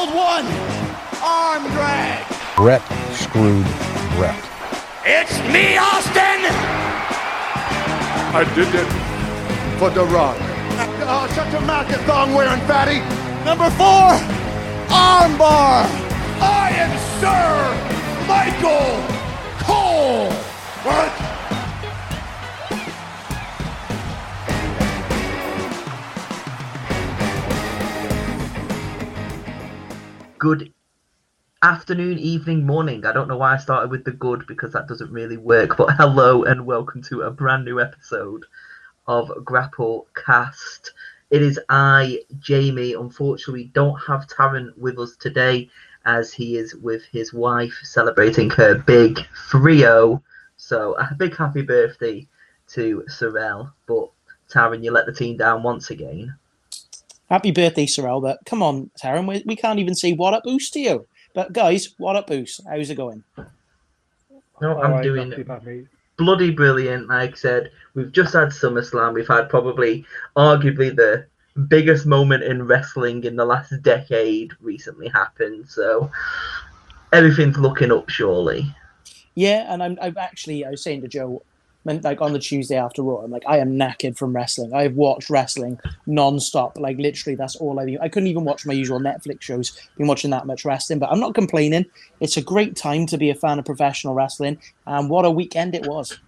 hold one. Arm drag. Brett screwed Brett. It's me, Austin. I did it for The Rock. Uh, oh, shut your mouth, you thong wearing fatty. Number four, armbar. I am Sir Michael Cole. What? Good afternoon, evening, morning. I don't know why I started with the good because that doesn't really work. But hello and welcome to a brand new episode of Grapple Cast. It is I, Jamie. Unfortunately, don't have Taryn with us today as he is with his wife celebrating her big 3 0. So a big happy birthday to Sorel. But Taryn, you let the team down once again. Happy birthday, Sorel. But come on, Taryn, we, we can't even say what up boost to you. But guys, what up boost? How's it going? No, oh, I'm Alright, doing bad, bloody brilliant. Like I said, we've just had SummerSlam. We've had probably, arguably, the biggest moment in wrestling in the last decade recently happened. So everything's looking up, surely. Yeah, and I'm I've actually I was saying to Joe, like on the Tuesday after Raw, I'm like I am knackered from wrestling. I've watched wrestling non-stop. Like literally, that's all I. I couldn't even watch my usual Netflix shows. Been watching that much wrestling, but I'm not complaining. It's a great time to be a fan of professional wrestling, and what a weekend it was.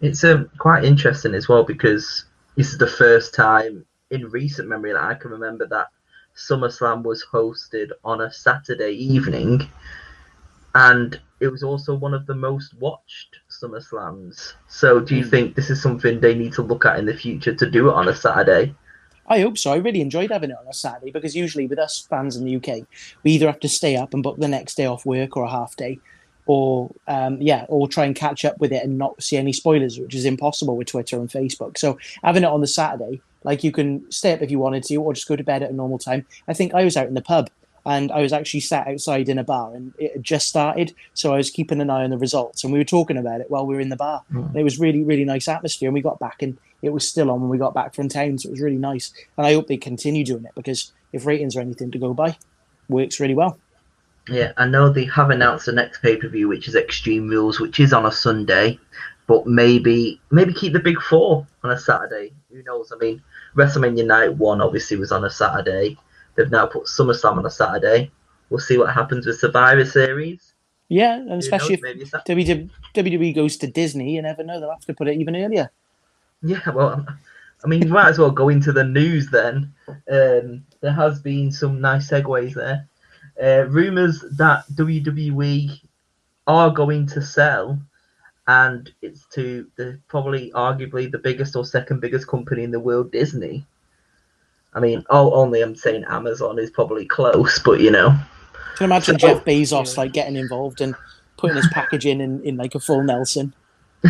It's um, quite interesting as well because this is the first time in recent memory that I can remember that SummerSlam was hosted on a Saturday evening, and it was also one of the most watched SummerSlams. So, do you Hmm. think this is something they need to look at in the future to do it on a Saturday? I hope so. I really enjoyed having it on a Saturday because usually with us fans in the UK, we either have to stay up and book the next day off work or a half day, or um, yeah, or try and catch up with it and not see any spoilers, which is impossible with Twitter and Facebook. So having it on the Saturday, like you can stay up if you wanted to, or just go to bed at a normal time. I think I was out in the pub and I was actually sat outside in a bar and it had just started, so I was keeping an eye on the results and we were talking about it while we were in the bar. Hmm. And it was really really nice atmosphere, and we got back and it was still on when we got back from town, so it was really nice. And I hope they continue doing it because if ratings are anything to go by, works really well. Yeah, I know they have announced the next pay per view, which is Extreme Rules, which is on a Sunday, but maybe maybe keep the big four on a Saturday. Who knows? I mean, WrestleMania Night One obviously was on a Saturday. They've now put SummerSlam on a Saturday. We'll see what happens with Survivor Series. Yeah, and Who especially knows? If WWE WWE goes to Disney, you never know; they'll have to put it even earlier. Yeah, well, I mean, you might as well go into the news then. Um, there has been some nice segues there. Uh, rumors that WWE are going to sell, and it's to the probably arguably the biggest or second biggest company in the world, Disney. I mean, oh, only I'm saying Amazon is probably close, but you know, Can you imagine So- Jeff Bezos like getting involved and putting his package in in, like a full Nelson?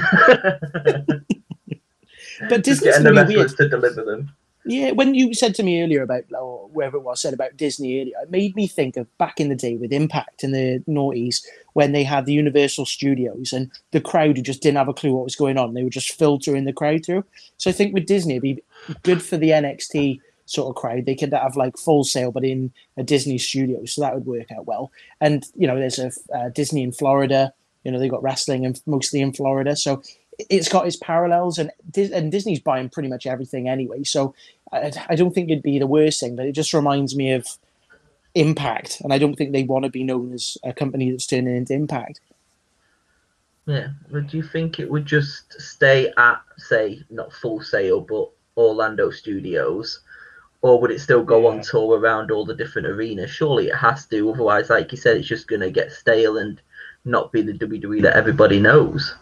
But Disney's gonna be weird. to deliver them. Yeah, when you said to me earlier about, or wherever it was said about Disney earlier, it made me think of back in the day with Impact in the noughties when they had the Universal Studios and the crowd who just didn't have a clue what was going on. They were just filtering the crowd through. So I think with Disney, it'd be good for the NXT sort of crowd. They could have like Full Sail, but in a Disney studio, so that would work out well. And you know, there's a uh, Disney in Florida. You know, they got wrestling and mostly in Florida, so it's got its parallels. And and Disney's buying pretty much everything anyway. So I, I don't think it'd be the worst thing, but it just reminds me of Impact, and I don't think they want to be known as a company that's turning into Impact. Yeah. Would you think it would just stay at, say, not Full Sail, but Orlando Studios? Or would it still go on tour around all the different arenas? Surely it has to. Otherwise, like you said, it's just going to get stale and not be the WWE that everybody knows.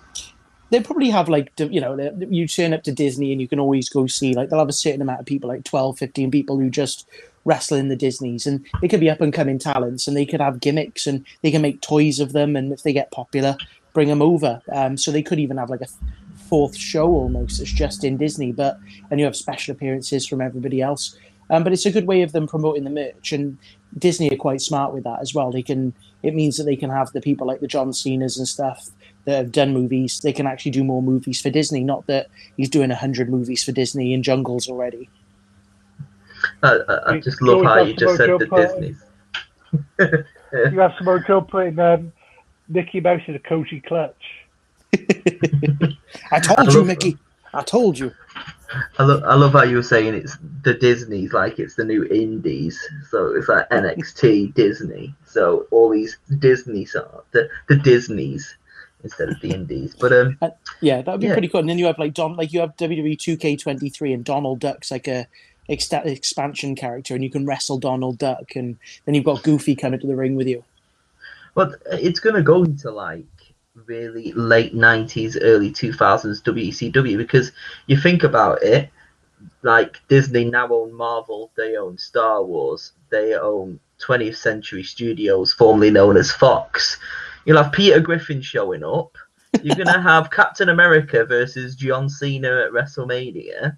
They probably have like you know you turn up to Disney and you can always go see like they'll have a certain amount of people like 12 15 people who just wrestle in the Disneys and they could be up and coming talents and they could have gimmicks and they can make toys of them and if they get popular bring them over um, so they could even have like a fourth show almost that's just in Disney but and you have special appearances from everybody else um, but it's a good way of them promoting the merch and Disney are quite smart with that as well they can it means that they can have the people like the John Cena's and stuff that have done movies, they can actually do more movies for Disney. Not that he's doing hundred movies for Disney in jungles already. I, I, I just you love always how you just said the part. Disney. you have Samoa Joe putting um, Mickey Mouse in a Coquina Clutch. I told you, Mickey. I told you. I, lo- I love how you were saying it's the Disney's like it's the new Indies, so it's like NXT Disney. So all these Disney sort the the Disneys instead of the Indies. But um, Uh, yeah, that would be Yeah. pretty cool. And then you have like Don, like you have WWE 2K23, and Donald Duck's like a exta- expansion character, and you can wrestle Donald Duck, and then you've got Goofy coming to the ring with you. but it's gonna go into like really late nineties, early two thousands WCW because you think about it, like Disney now own Marvel, they own Star Wars, they own 20th Century Studios, formerly known as Fox. You'll have Peter Griffin showing up. You're gonna have Captain America versus John Cena at WrestleMania.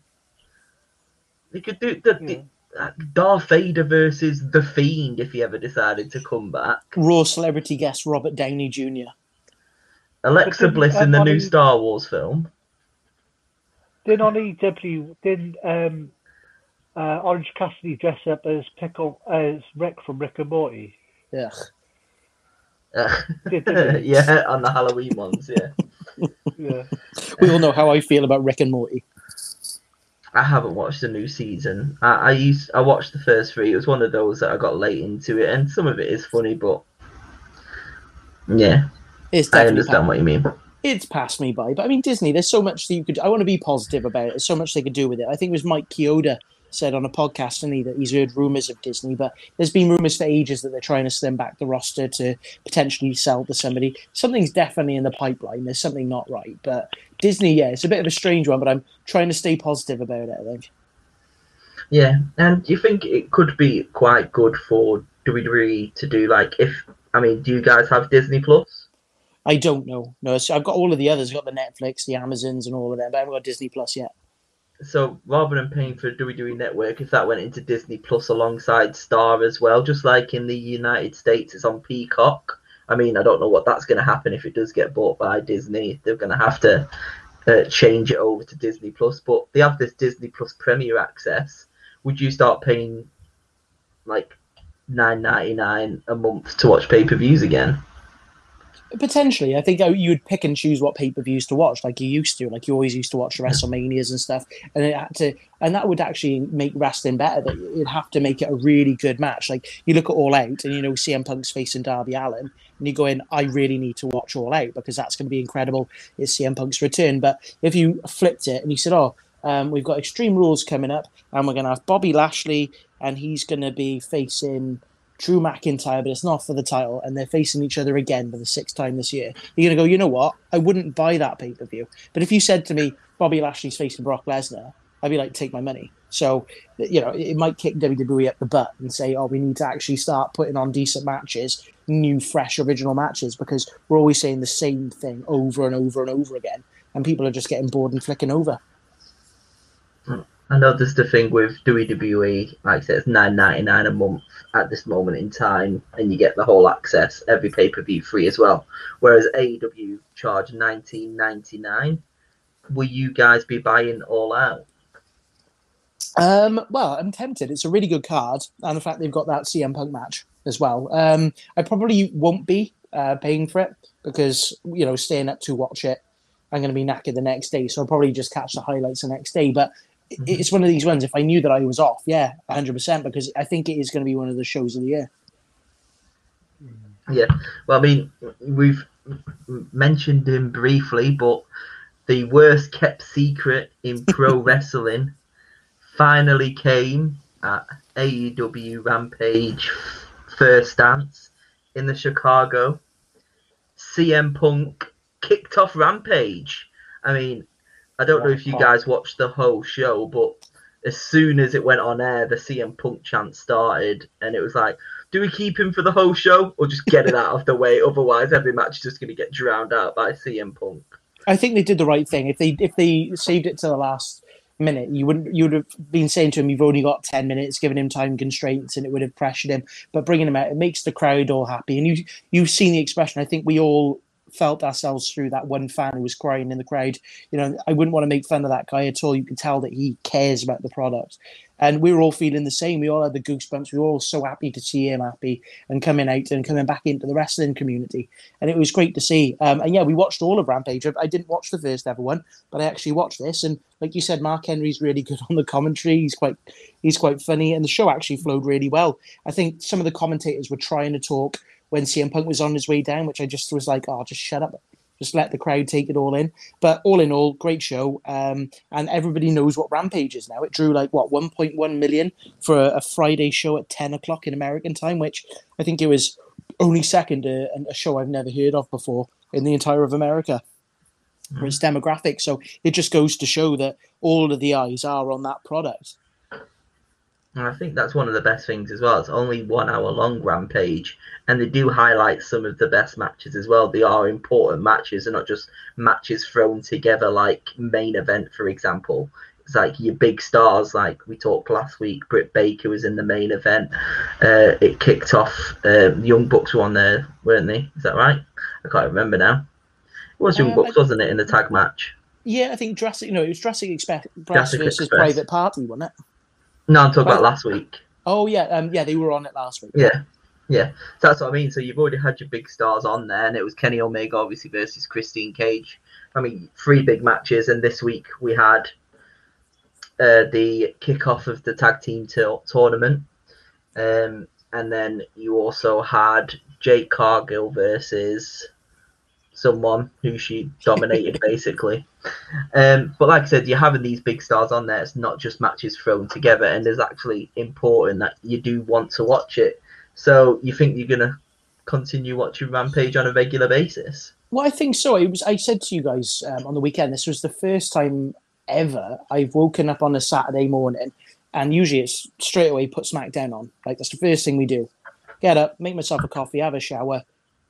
They could do the, the uh, Darth Vader versus the Fiend if he ever decided to come back. Raw celebrity guest Robert Downey Jr. Alexa Bliss in the new everybody- Star Wars film. Didn't on EW, didn't um, uh, Orange Cassidy dress up as Pickle as Rick from Rick and Morty? Yeah. Did, did yeah, on the Halloween ones, yeah. yeah. We all know how I feel about Rick and Morty. I haven't watched the new season. I, I used I watched the first three. It was one of those that I got late into it, and some of it is funny, but yeah, It's I understand what you mean. it's passed me by. But I mean, Disney, there's so much that you could. I want to be positive about it. There's so much they could do with it. I think it was Mike Chioda said on a podcast, and he that he's heard rumors of Disney, but there's been rumors for ages that they're trying to slim back the roster to potentially sell to somebody. Something's definitely in the pipeline. There's something not right, but Disney, yeah, it's a bit of a strange one. But I'm trying to stay positive about it. I think. Yeah, and do you think it could be quite good for WWE to do like if I mean, do you guys have Disney Plus? I don't know. No, I've got all of the others. I've got the Netflix, the Amazons, and all of them, but I haven't got Disney Plus yet. So rather than paying for WWE network, if that went into Disney Plus alongside Star as well, just like in the United States, it's on Peacock. I mean, I don't know what that's going to happen if it does get bought by Disney. They're going to have to uh, change it over to Disney Plus, but they have this Disney Plus Premier access. Would you start paying like nine ninety nine a month to watch pay per views again? Potentially, I think uh, you would pick and choose what pay per views to watch, like you used to, like you always used to watch the WrestleManias and stuff, and it had to, and that would actually make wrestling better. That you'd have to make it a really good match. Like you look at All Out, and you know CM Punk's facing Darby Allin, and you go in, I really need to watch All Out because that's going to be incredible. It's CM Punk's return. But if you flipped it and you said, oh, um, we've got Extreme Rules coming up, and we're going to have Bobby Lashley, and he's going to be facing Drew McIntyre, but it's not for the title, and they're facing each other again for the sixth time this year. You're gonna go, you know what? I wouldn't buy that pay per view. But if you said to me, Bobby Lashley's facing Brock Lesnar, I'd be like, take my money. So, you know, it might kick WWE up the butt and say, oh, we need to actually start putting on decent matches, new, fresh, original matches, because we're always saying the same thing over and over and over again, and people are just getting bored and flicking over. Hmm. I know there's the thing with WWE, like I said, it's nine ninety nine a month at this moment in time, and you get the whole access, every pay per view free as well. Whereas AEW charge nineteen ninety nine. Will you guys be buying all out? Um, well, I'm tempted. It's a really good card, and the fact they've got that CM Punk match as well. Um, I probably won't be uh, paying for it because you know staying up to watch it, I'm going to be knackered the next day, so I'll probably just catch the highlights the next day. But it- it's one of these ones. If I knew that I was off, yeah, 100, percent because I think it is going to be one of the shows of the year. Yeah. Well, I mean, we've mentioned him briefly, but the worst kept secret in pro wrestling finally came at AEW Rampage first dance in the Chicago. CM Punk kicked off Rampage. I mean, I don't know if you guys watched the whole show, but as soon as it went on air, the CM Punk chant started, and it was like, do we keep him for the whole show or just get it out of the way? Otherwise, every match is just going to get drowned out by CM Punk. I think they did the right thing. If they if they saved it to the last minute, you wouldn't you would have been saying to him, "You've only got ten minutes," giving him time constraints, and it would have pressured him. But bringing him out, it makes the crowd all happy. And you you've seen the expression. I think we all felt ourselves through that one fan who was crying in the crowd. You know, I wouldn't want to make fun of that guy at all. You can tell that he cares about the product. And we were all feeling the same. We all had the goosebumps. We were all so happy to see him happy and coming out and coming back into the wrestling community. And it was great to see. Um, and yeah, we watched all of Rampage. I didn't watch the first ever one, but I actually watched this. And like you said, Mark Henry's really good on the commentary. He's quite he's quite funny, and the show actually flowed really well. I think some of the commentators were trying to talk when CM Punk was on his way down, which I just was like, oh, just shut up just let the crowd take it all in. But all in all, great show. Um, and everybody knows what Rampage is now. It drew like what 1.1 million for a, a Friday show at 10 o'clock in American time, which I think it was only second to a, a show I've never heard of before in the entire of America for its demographic. So it just goes to show that all of the eyes are on that product. And I think that's one of the best things as well. It's only one hour long Rampage, and they do highlight some of the best matches as well. They are important matches, and not just matches thrown together like main event, for example. It's like your big stars, like we talked last week. Britt Baker was in the main event. Uh, it kicked off. Uh, Young Bucks were on there, weren't they? Is that right? I can't remember now. It was Young Um, Bucks, wasn't it, in the tag match? Yeah, I think Jurassic. No, it was Jurassic Express Jurassic versus Express. Private Party, wasn't it? No, I'm talking about last week. Oh yeah, um, yeah, they were on it last week. Yeah, yeah. So that's what I mean. So you've already had your big stars on there, and it was Kenny Omega obviously versus Christian Cage. I mean, three big matches, and this week we had uh, the kickoff of the tag team tour- tournament, um, and then you also had Jade Cargill versus someone who she dominated basically. Um, but like I said, you're having these big stars on there. It's not just matches thrown together, and it's actually important that you do want to watch it. So you think you're gonna continue watching Rampage on a regular basis? Well, I think so. It was. I said to you guys um, on the weekend. This was the first time ever I've woken up on a Saturday morning, and usually it's straight away put SmackDown on. Like that's the first thing we do. Get up, make myself a coffee, have a shower,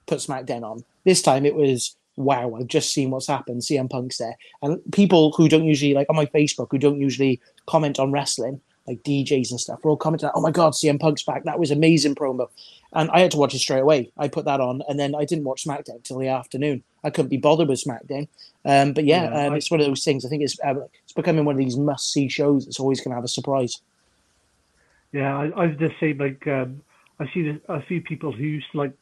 put SmackDown on. This time it was wow. I've just seen what's happened. CM Punk's there, and people who don't usually like on my Facebook who don't usually comment on wrestling, like DJs and stuff, were all commenting, "Oh my god, CM Punk's back! That was amazing promo." and I had to watch it straight away. I put that on, and then I didn't watch SmackDown till the afternoon. I couldn't be bothered with SmackDown. Um, but yeah, Yeah, um, I- it's one of those things. I think it's um, it's becoming one of these must see shows. It's always going to have a surprise. Yeah, I, I was just saying, like, um, I've seen a, a few people who used to like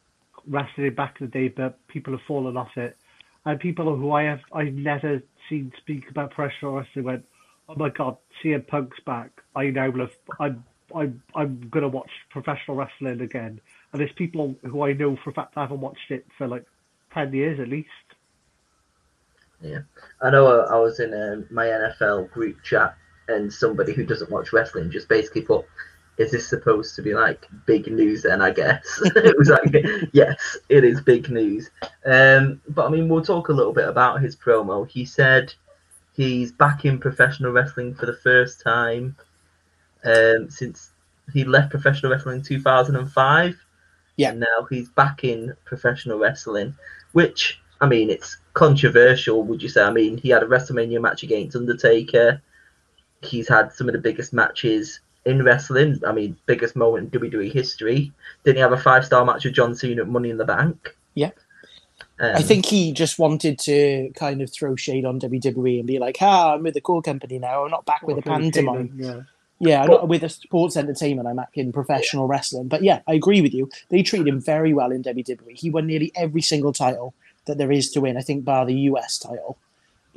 wrestling back in the day, but people have fallen off it. And people who I have I've never seen speak about professional wrestling went, "Oh my God, CM Punk's back! I now love. I'm I'm I'm gonna watch professional wrestling again." And there's people who I know for a fact I haven't watched it for like ten years at least. Yeah, I know I, I was in uh my NFL group chat, and somebody who doesn't watch wrestling just basically put, "Is this supposed to be like big news?" Then I guess it was like, "Yes, it is big news." Um, but I mean, we'll talk a little bit about his promo. He said he's back in professional wrestling for the first time um, since he left professional wrestling in 2005. Yeah. And now he's back in professional wrestling, which I mean, it's controversial. Would you say? I mean, he had a WrestleMania match against Undertaker. He's had some of the biggest matches in wrestling. I mean, biggest moment in WWE history. Didn't he have a five star match with John Cena at Money in the Bank? Yeah. Um, I think he just wanted to kind of throw shade on WWE and be like, "Ah, I'm with the core company now. I'm not back with a pantomime." Yeah. Yeah, I'm not with a sports entertainment. I'm back in professional wrestling. But yeah, I agree with you. They treated him very well in WWE. He won nearly every single title that there is to win. I think bar the US title.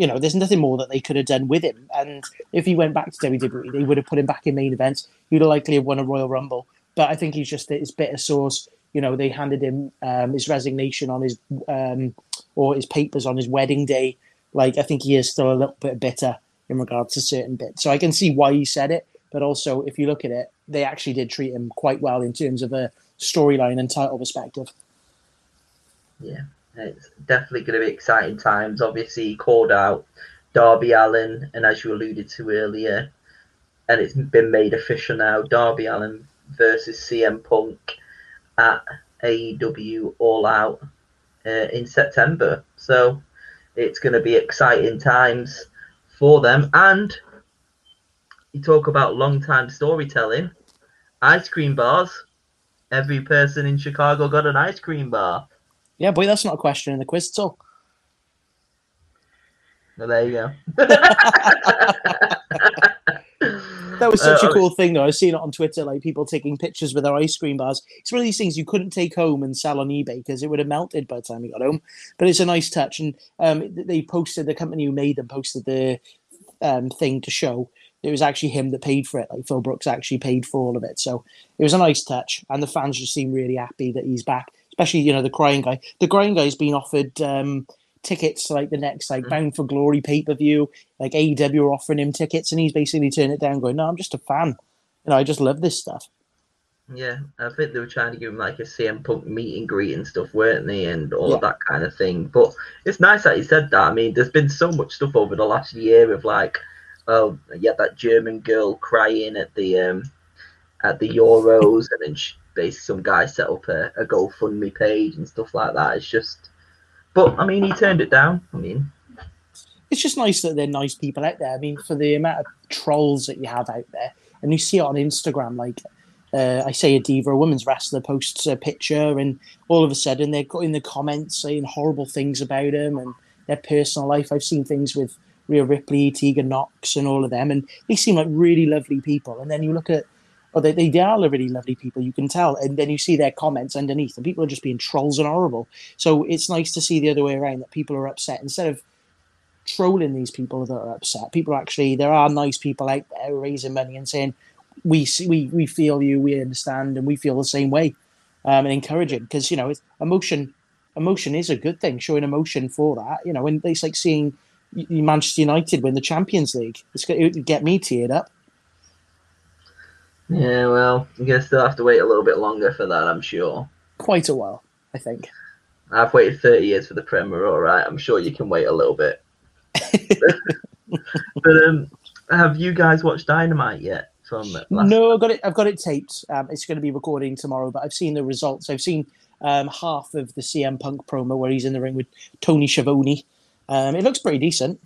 You know, there's nothing more that they could have done with him. And if he went back to WWE, they would have put him back in main events. He'd likely have won a Royal Rumble. But I think he's just his bitter source. You know, they handed him um, his resignation on his um, or his papers on his wedding day. Like I think he is still a little bit bitter in regards to certain bits. So I can see why he said it. But also, if you look at it, they actually did treat him quite well in terms of a storyline and title perspective. Yeah, it's definitely going to be exciting times. Obviously, he called out Darby Allin, and as you alluded to earlier, and it's been made official now Darby Allin versus CM Punk at AEW All Out uh, in September. So it's going to be exciting times for them. And you talk about long time storytelling, ice cream bars. Every person in Chicago got an ice cream bar. Yeah, boy, that's not a question in the quiz at all. Well, there you go. That was such Uh, a cool thing, though. I've seen it on Twitter, like people taking pictures with their ice cream bars. It's one of these things you couldn't take home and sell on eBay because it would have melted by the time you got home. But it's a nice touch, and um, they posted the company who made them posted the um, thing to show it was actually him that paid for it. Like Phil Brooks actually paid for all of it, so it was a nice touch, and the fans just seem really happy that he's back. Especially, you know, the crying guy. The crying guy's been offered um, tickets to like the next like Bound for Glory pay per view. Like AEW are offering him tickets, and he's basically turned it down, going, "No, I'm just a fan. You know, I just love this stuff." Yeah, I think they were trying to give him like a CM Punk meet and greet and stuff, weren't they? And all Yeah. that kind of thing. But it's nice that he said that. I mean, there's been so much stuff over the last year of like, oh, yeah, that German girl crying at the um at the Euros, and then she, some guy set up a, a GoFundMe page and stuff like that. It's just, but I mean, he turned it down. I mean, it's just nice that they're nice people out there. I mean, for the amount of trolls that you have out there, and you see it on Instagram, like uh, I say, a diva, a women's wrestler posts a picture, and all of a sudden they're in the comments saying horrible things about them and their personal life. I've seen things with Rhea Ripley, Tegan Knox, and all of them, and they seem like really lovely people. And then you look at, oh, they, they are really lovely people, you can tell. And then you see their comments underneath, and people are just being trolls and horrible. So it's nice to see the other way around that people are upset instead of trolling these people that are upset. People are actually there are nice people out there raising money and saying we see, we we feel you, we understand, and we feel the same way, um, and encouraging because you know emotion emotion is a good thing. Showing emotion for that, you know, and it's like seeing Manchester United win the Champions League. It's it would get me teared up. Yeah, well, you're gonna still have to wait a little bit longer for that, I'm sure. Quite a while, I think. I've waited 30 years for the Premier, all right. I'm sure you can wait a little bit. but um, have you guys watched Dynamite yet? From No, I've got it. I've got it taped. Um, it's going to be recording tomorrow, but I've seen the results. I've seen um, half of the CM Punk promo where he's in the ring with Tony Schiavone. Um, it looks pretty decent.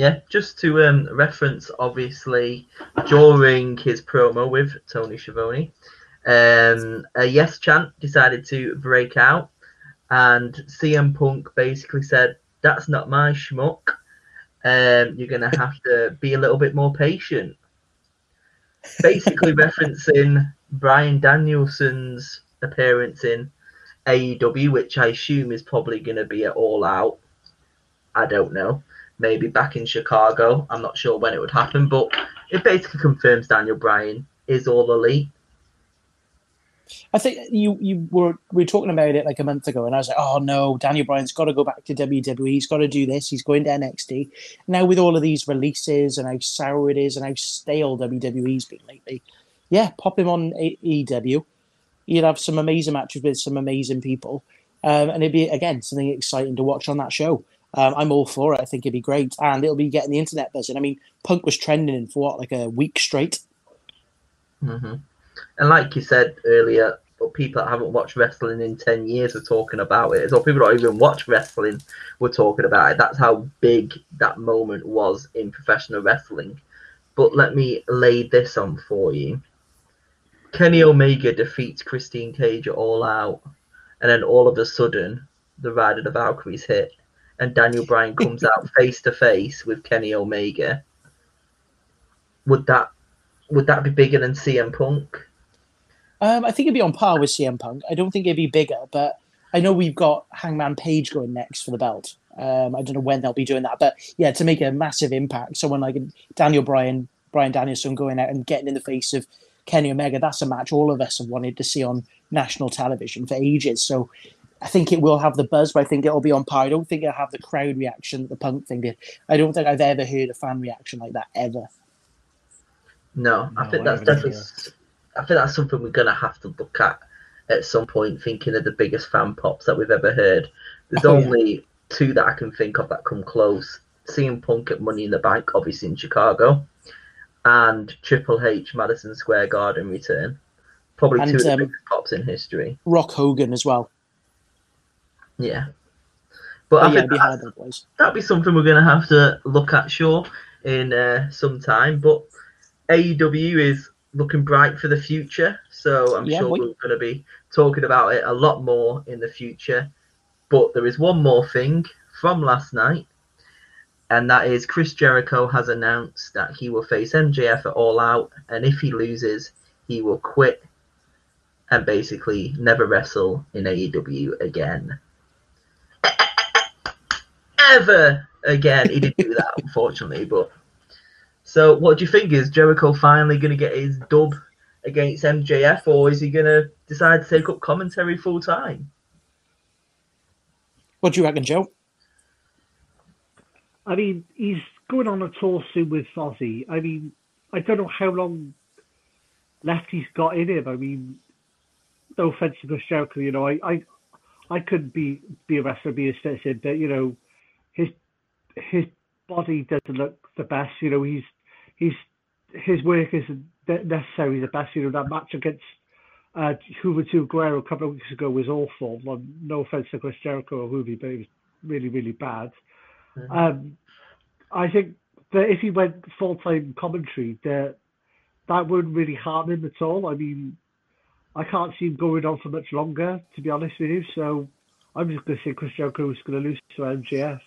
Yeah, just to um, reference, obviously, during his promo with Tony Schiavone, um, a yes chant decided to break out, and CM Punk basically said, "That's not my schmuck. Um, you're gonna have to be a little bit more patient." Basically, referencing Bryan Danielson's appearance in AEW, which I assume is probably going to be at All Out. I don't know maybe back in Chicago. I'm not sure when it would happen, but it basically confirms Daniel Bryan is all elite. I think you you were we were talking about it like a month ago, and I was like, oh no, Daniel Bryan's got to go back to WWE. He's got to do this. He's going to NXT. Now with all of these releases and how sour it is and how stale WWE's been lately, yeah, pop him on AEW. You'd have some amazing matches with some amazing people, um, and it'd be again something exciting to watch on that show. Um, I'm all for it. I think it'd be great, and it'll be getting the internet buzzing. I mean, Punk was trending for what like a week straight. hmm And like you said earlier, people that haven't watched wrestling in 10 years are talking about it. So people that even watch wrestling were talking about it. That's how big that moment was in professional wrestling. But let me lay this on for you. Kenny Omega defeats Christian Cage All Out, and then all of a sudden, the Ride of Valkyries hit, and Daniel Bryan comes out face to face with Kenny Omega. Would that would that be bigger than CM Punk? Um, I think it'd be on par with CM Punk. I don't think it'd be bigger, but I know we've got Hangman Page going next for the belt. Um, I don't know when they'll be doing that, but yeah, to make a massive impact, someone like Daniel Bryan, Brian Danielson going out and getting in the face of Kenny Omega, that's a match all of us have wanted to see on national television for ages. So I think it will have the buzz, but I think it'll be on par. I don't think it'll have the crowd reaction that the Punk thing did. I don't think I've ever heard a fan reaction like that ever. No, I No, think that's haven't definitely. either. s- I think that's something we're gonna have to look at at some point. Thinking of the biggest fan pops that we've ever heard. There's Oh, yeah. only two that I can think of that come close. CM Punk at Money in the Bank, obviously in Chicago, and Triple H Madison Square Garden return. Probably And, two of the um, biggest pops in history. Rock Hogan as well. Yeah, but But I yeah, think it'd be that's- hard otherwise. that'd be something we're going to have to look at, sure, in uh, some time. But AEW is looking bright for the future, so I'm Yeah, sure we- we're going to be talking about it a lot more in the future. But there is one more thing from last night. and that is Chris Jericho has announced that he will face MJF at All Out, and if he loses, he will quit and basically never wrestle in AEW again. Ever again. He didn't do that, unfortunately, but. So, what do you think? Is Jericho finally going to get his dub against MJF, or is he going to decide to take up commentary full time? What do you reckon, Joe? I mean, he's going on a tour soon with Fozzy. I mean, I don't know how long left he's got in him. I mean, no offense to Chris Jericho, you know, I, I, I could be be a wrestler, be a citizen, but you know, his his body doesn't look the best. You know, he's he's his work isn't necessarily the best. You know, that match against uh, Juventud Guerrero a couple of weeks ago was awful. Well, no offense to Chris Jericho or Juvi, but it was really, really bad. Mm-hmm. Um, I think that if he went full time commentary, that that wouldn't really harm him at all. I mean, I can't see him going on for much longer, to be honest with you. So I'm just going to say Chris Jericho is going to lose to MJF.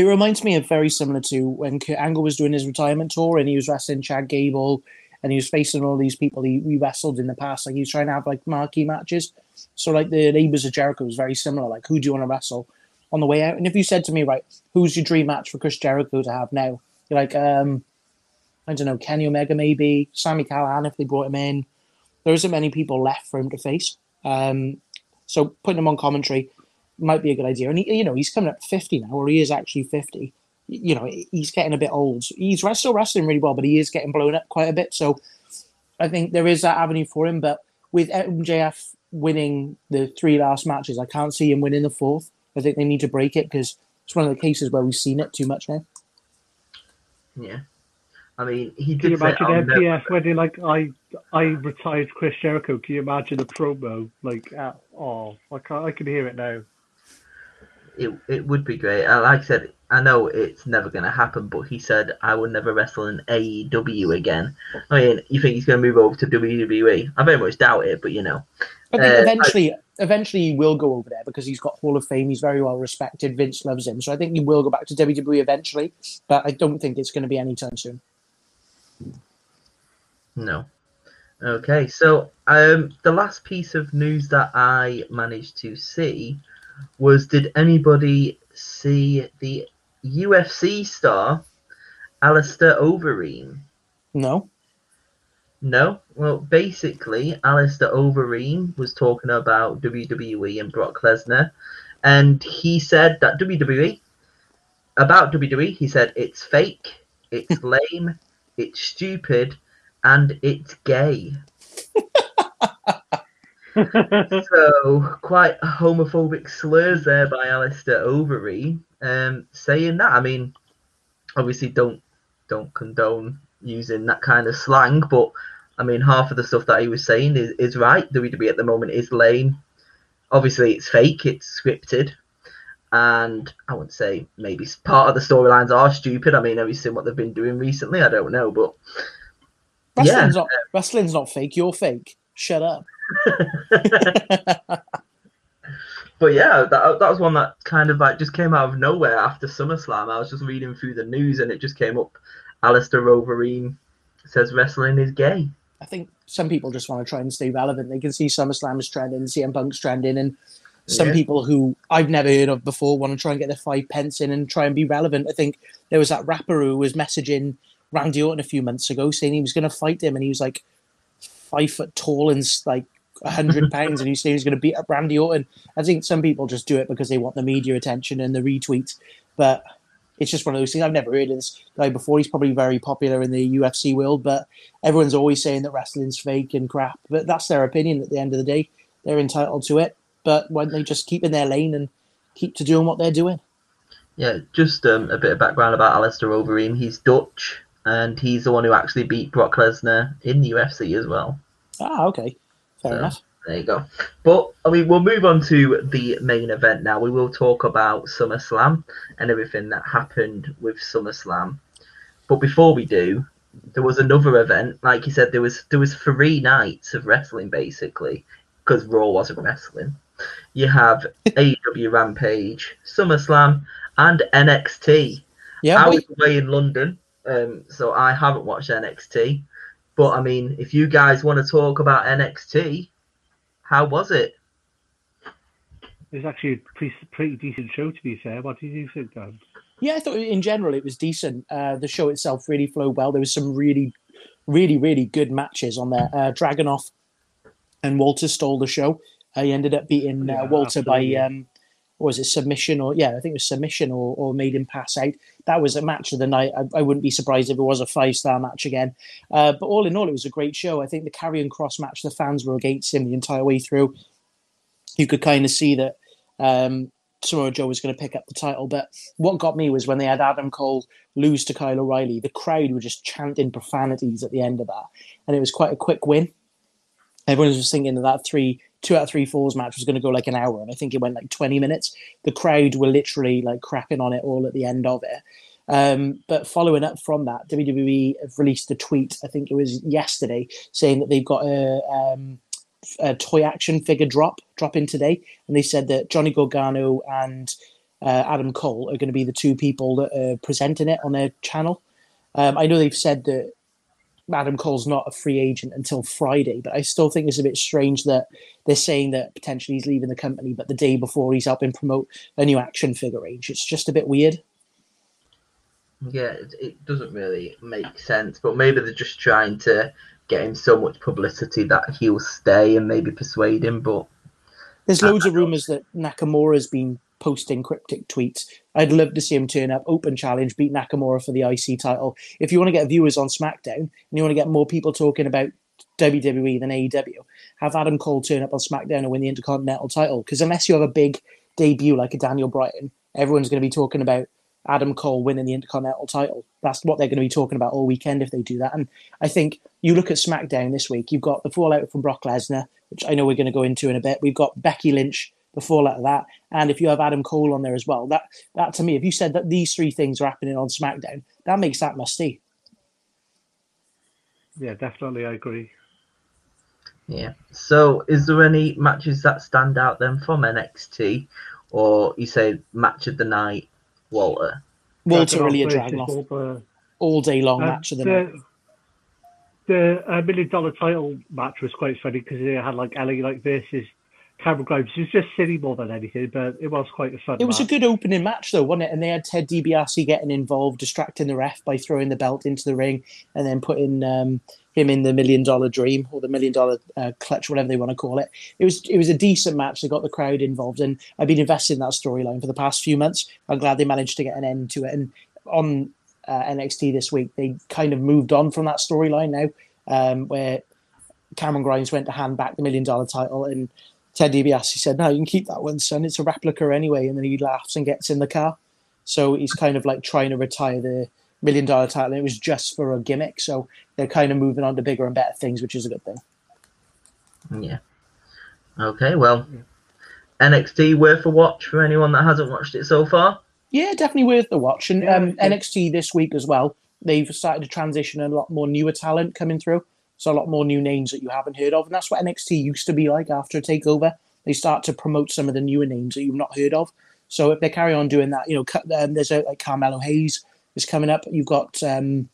It reminds me of very similar to when Kurt Angle was doing his retirement tour and he was wrestling Chad Gable and he was facing all these people he, he wrestled in the past. Like he was trying to have like marquee matches. So like the neighbors of Jericho was very similar. Like who do you want to wrestle on the way out? And if you said to me, right, who's your dream match for Chris Jericho to have now? You're like, um, I don't know, Kenny Omega maybe, Sami Callihan if they brought him in. There isn't many people left for him to face. Um, so putting him on commentary might be a good idea. And he, you know, he's coming up fifty now, or he is actually fifty you know, he's getting a bit old. He's still wrestling really well, but he is getting blown up quite a bit. So I think there is that avenue for him. But with MJF winning the three last matches, I can't see him winning the fourth. I think they need to break it because it's one of the cases where we've seen it too much now. Yeah. I mean, he did. Can did you imagine say, MJF when he like I I retired Chris Jericho? Can you imagine the promo? Like, uh, oh, I can I can hear it now. It it would be great. Uh, like I said, I know it's never going to happen, but he said I will never wrestle in AEW again. I mean, you think he's going to move over to WWE? I very much doubt it, but you know. I think uh, eventually, I, eventually he will go over there because he's got Hall of Fame. He's very well respected. Vince loves him, so I think he will go back to WWE eventually. But I don't think it's going to be anytime soon. No. Okay, so um, the last piece of news that I managed to see was: Did anybody see the UFC star Alistair Overeem? No. No? Well, basically, Alistair Overeem was talking about WWE and Brock Lesnar, and he said that WWE, about WWE, he said it's fake, it's lame, it's stupid, and it's gay. So, quite homophobic slurs there by Alistair Overeem um, saying that. I mean, obviously, don't don't condone using that kind of slang, but I mean, half of the stuff that he was saying is, is right. The WWE at the moment is lame. Obviously, it's fake, it's scripted, and I would say maybe part of the storylines are stupid. I mean, have you seen what they've been doing recently? I don't know, but wrestling's yeah. not wrestling's not fake. You're fake. Shut up. but yeah, that, that was one that kind of like just came out of nowhere after SummerSlam. I was just reading through the news and it just came up. Alistair Overeem says wrestling is gay. I think some people just want to try and stay relevant. They can see SummerSlam is trending, CM Punk's trending, and some yeah. people who I've never heard of before want to try and get their five pence in and try and be relevant. I think there was that rapper who was messaging Randy Orton a few months ago saying he was going to fight him, and he was like five foot tall and like hundred pounds and you say he's going to beat up Randy Orton. I think some people just do it because they want the media attention and the retweets, but it's just one of those things. I've never heard of this guy before. He's probably very popular in the UFC world, but everyone's always saying that wrestling's fake and crap. But that's their opinion. At the end of the day, they're entitled to it. But when they just keep in their lane and keep to doing what they're doing. Yeah, just um, a bit of background about Alistair Overeem. He's Dutch, and he's the one who actually beat Brock Lesnar in the UFC as well. Ah, okay. Fair so, enough. There you go. But I mean, we'll move on to the main event now. We will talk about SummerSlam and everything that happened with SummerSlam. But before we do, there was another event. Like you said, there was there was three nights of wrestling basically because Raw wasn't wrestling. You have AEW Rampage, SummerSlam, and NXT. Yeah, I was away in London, um, so I haven't watched NXT. But I mean, if you guys want to talk about NXT, how was it? It was actually a pretty, pretty decent show, to be fair. What did you think, Dan? Yeah, I thought in general it was decent. Uh, the show itself really flowed well. There was some really, really, really good matches on there. Uh, Dragunov and Walter stole the show. Uh, he ended up beating uh, Yeah, Walter absolutely. by um, what was it submission or yeah, I think it was submission or, or made him pass out. That was a match of the night. I, I wouldn't be surprised if it was a five star match again. Uh, but all in all, it was a great show. I think the Karrion Kross match, the fans were against him the entire way through. You could kind of see that um, Samoa Joe was going to pick up the title. But what got me was when they had Adam Cole lose to Kyle O'Reilly, the crowd were just chanting profanities at the end of that, and it was quite a quick win. Everyone was thinking that that three, two out of three falls match was going to go like an hour, and I think it went like twenty minutes. The crowd were literally like crapping on it all at the end of it. Um, but following up from that, WWE have released a tweet. I think it was yesterday, saying that they've got a, um, a toy action figure drop drop in today, and they said that Johnny Gargano and uh, Adam Cole are going to be the two people that are presenting it on their channel. Um, I know they've said that Adam Cole's not a free agent until Friday, but I still think it's a bit strange that they're saying that potentially he's leaving the company, but the day before he's helping promote a new action figure range. It's just a bit weird. Yeah, it, doesn't really make sense, but maybe they're just trying to get him so much publicity that he'll stay and maybe persuade him. But There's loads of rumors that Nakamura's been posting cryptic tweets. I'd love to see him turn up, open challenge, beat Nakamura for the IC title. If you want to get viewers on SmackDown and you want to get more people talking about WWE than AEW, have Adam Cole turn up on SmackDown and win the Intercontinental title. Because unless you have a big debut like a Daniel Bryan, everyone's going to be talking about Adam Cole winning the Intercontinental title. That's what they're going to be talking about all weekend if they do that. And I think you look at SmackDown this week, you've got the fallout from Brock Lesnar, which I know we're going to go into in a bit. We've got Becky Lynch, the fallout of that. And if you have Adam Cole on there as well, that, that to me, if you said that these three things are happening on SmackDown, that makes that musty. Yeah, definitely, I agree. yeah. So, is there any matches that stand out then from NXT, or you say match of the night, Walter? Walter really a versus Dragunov Walter. all day long Uh, match of the night. the uh, million dollar title match was quite funny because they had like LA Knight versus Cameron Grimes. It was just silly more than anything, but it was quite a fun. It was a good opening match, though, wasn't it? And they had Ted DiBiase getting involved, distracting the ref by throwing the belt into the ring and then putting um, him in the million dollar dream or the million dollar uh, clutch, whatever they want to call it. It was it was a decent match. They got the crowd involved, and I've been invested in that storyline for the past few months. I'm glad they managed to get an end to it. And on uh, NXT this week, they kind of moved on from that storyline now, um, where Cameron Grimes went to hand back the million dollar title and. Ted DiBiase said, "No, you can keep that one, son. It's a replica anyway." And then he laughs and gets in the car. So he's kind of like trying to retire the million dollar title. It was just for a gimmick. So they're kind of moving on to bigger and better things, which is a good thing. Yeah. Okay, well, NXT worth a watch for anyone that hasn't watched it so far. Yeah, definitely worth the watch. And Yeah, um, yeah. NXT this week as well, they've started to transition a lot more newer talent coming through. So a lot more new names that you haven't heard of. And that's what NXT used to be like after a takeover. They start to promote some of the newer names that you've not heard of. So if they carry on doing that, you know, um, there's a, like Carmelo Hayes is coming up. You've got um,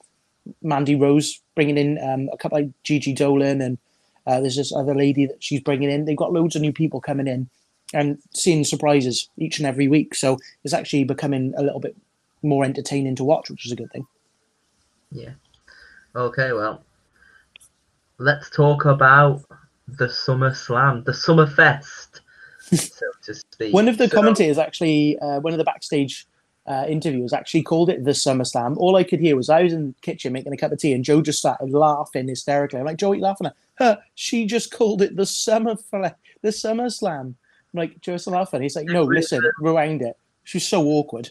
Mandy Rose bringing in um, a couple like Gigi Dolan and uh, there's this other lady that she's bringing in. They've got loads of new people coming in and seeing surprises each and every week. So it's actually becoming a little bit more entertaining to watch, which is a good thing. Yeah. Okay, well, let's talk about the Summer Slam, the Summer Fest, so to speak. One of the So- commentators actually, uh, one of the backstage uh, interviewers actually called it the Summer Slam. All I could hear was I was in the kitchen making a cup of tea and Joe just started laughing hysterically. I'm like, Joe, what are you laughing at? Her? she just called it the Summer Fla- the Summer Slam. I'm like, Joe's laughing. He's like, no, listen, rewind it. She's so awkward.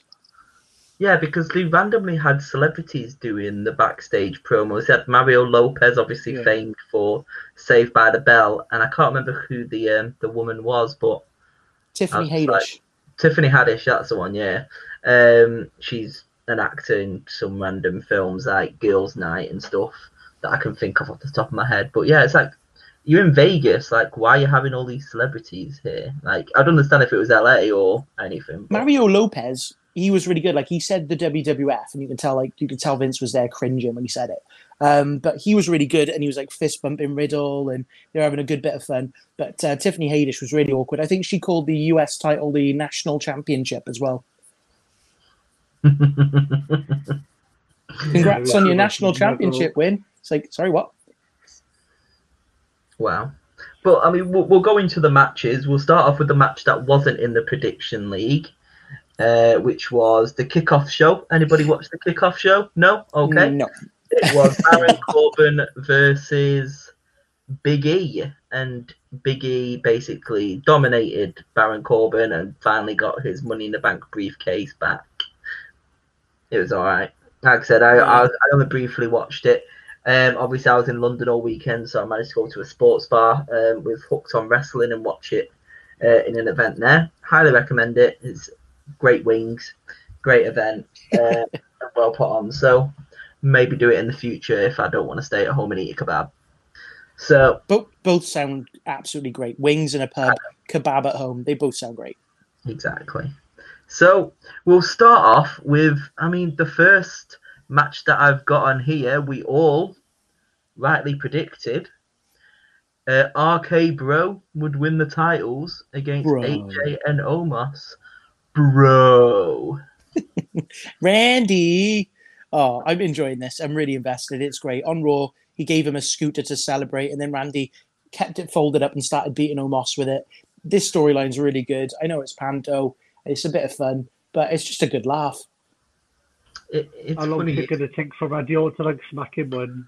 Yeah, because they randomly had celebrities doing the backstage promos. They had Mario Lopez, obviously Yeah. famed for Saved by the Bell, and I can't remember who the um, the woman was, but Tiffany. Haddish. Tiffany Haddish, that's the one, yeah. Um, she's an actor in some random films like Girls' Night and stuff that I can think of off the top of my head. But yeah, it's like you're in Vegas. Like, why are you having all these celebrities here? Like, I'd understand if it was LA or anything. But Mario Lopez he was really good. Like he said the WWF, and you can tell like you can tell Vince was there cringing when he said it. Um, but he was really good, and he was like fist bumping Riddle, and they're having a good bit of fun. But uh, Tiffany Haddish was really awkward. I think she called the US title the national championship as well. Congrats on your national championship win. It's like, sorry, what? Wow. But I mean, we'll, we'll go into the matches. We'll start off with the match that wasn't in the prediction league, uh, which was the kickoff show. Anybody watch the kickoff show? No. Okay. No. It was Baron Corbin versus Big E, and Big E basically dominated Baron Corbin and finally got his Money in the Bank briefcase back. It was all right. Like I said, I, I, I only briefly watched it. Um, obviously, I was in London all weekend, so I managed to go to a sports bar um, with Hooked on Wrestling and watch it uh, in an event there. Highly recommend it. It's great wings, great event, uh, well put on. So maybe do it in the future if I don't want to stay at home and eat a kebab. So both both sound absolutely great. Wings in a pub, kebab at home. They both sound great. Exactly. So we'll start off with, I mean, the first match that I've got on here, we all rightly predicted. Uh, RK Bro would win the titles against Bro. AJ and Omos. Bro. Randy. Oh, I'm enjoying this. I'm really invested. It's great. On Raw, he gave him a scooter to celebrate, and then Randy kept it folded up and started beating Omos with it. This storyline's really good. I know it's Panto. It's a bit of fun, but it's just a good laugh. It, it's How long funny. is it going to take for Randy Orton to like smack him when?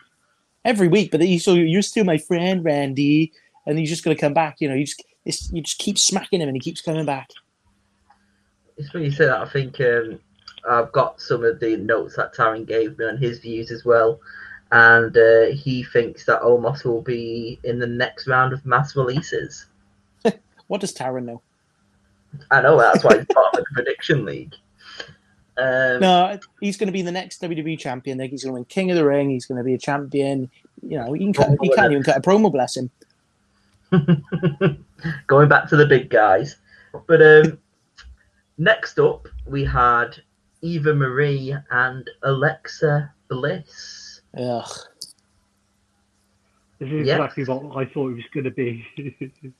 Every week, but he's so you're still my friend, Randy, and he's just gonna come back. You know, you just it's, you just keep smacking him, and he keeps coming back. It's when you say that, I think um, I've got some of the notes that Taron gave me on his views as well. And uh, he thinks that Omos will be in the next round of mass releases. What does Taron know? I know that's why he's part of the prediction league. Um, No, he's going to be the next WWE champion. Like he's going to win King of the Ring. He's going to be a champion. You know, he can cut, he can't even cut a promo. Bless him. going back to the big guys. But um, next up, we had Eva Marie and Alexa Bliss. Ugh. This is Yeah. exactly what I thought it was going to be.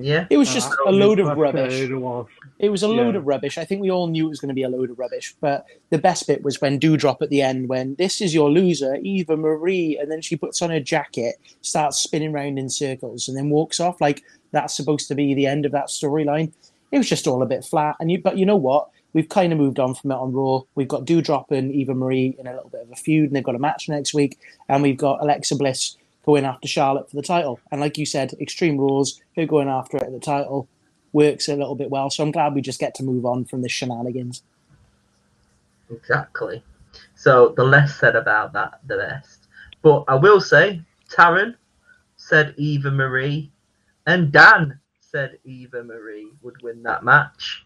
Yeah, It was just Uh, a load of rubbish. it was. It was a load Yeah. of rubbish. I think we all knew it was going to be a load of rubbish. But the best bit was when Doudrop at the end, when this is your loser, Eva Marie, and then she puts on her jacket, starts spinning around in circles, and then walks off. Like that's supposed to be the end of that storyline. It was just all a bit flat. And you, but you know what? We've kind of moved on from it on Raw. We've got Doudrop and Eva Marie in a little bit of a feud, and they've got a match next week. And we've got Alexa Bliss going after Charlotte for the title. And like you said, Extreme Rules, her going after it at the title works a little bit well. So I'm glad we just get to move on from the shenanigans. exactly. So the less said about that, the best. But I will say, Taron said Eva Marie, and Dan said Eva Marie would win that match.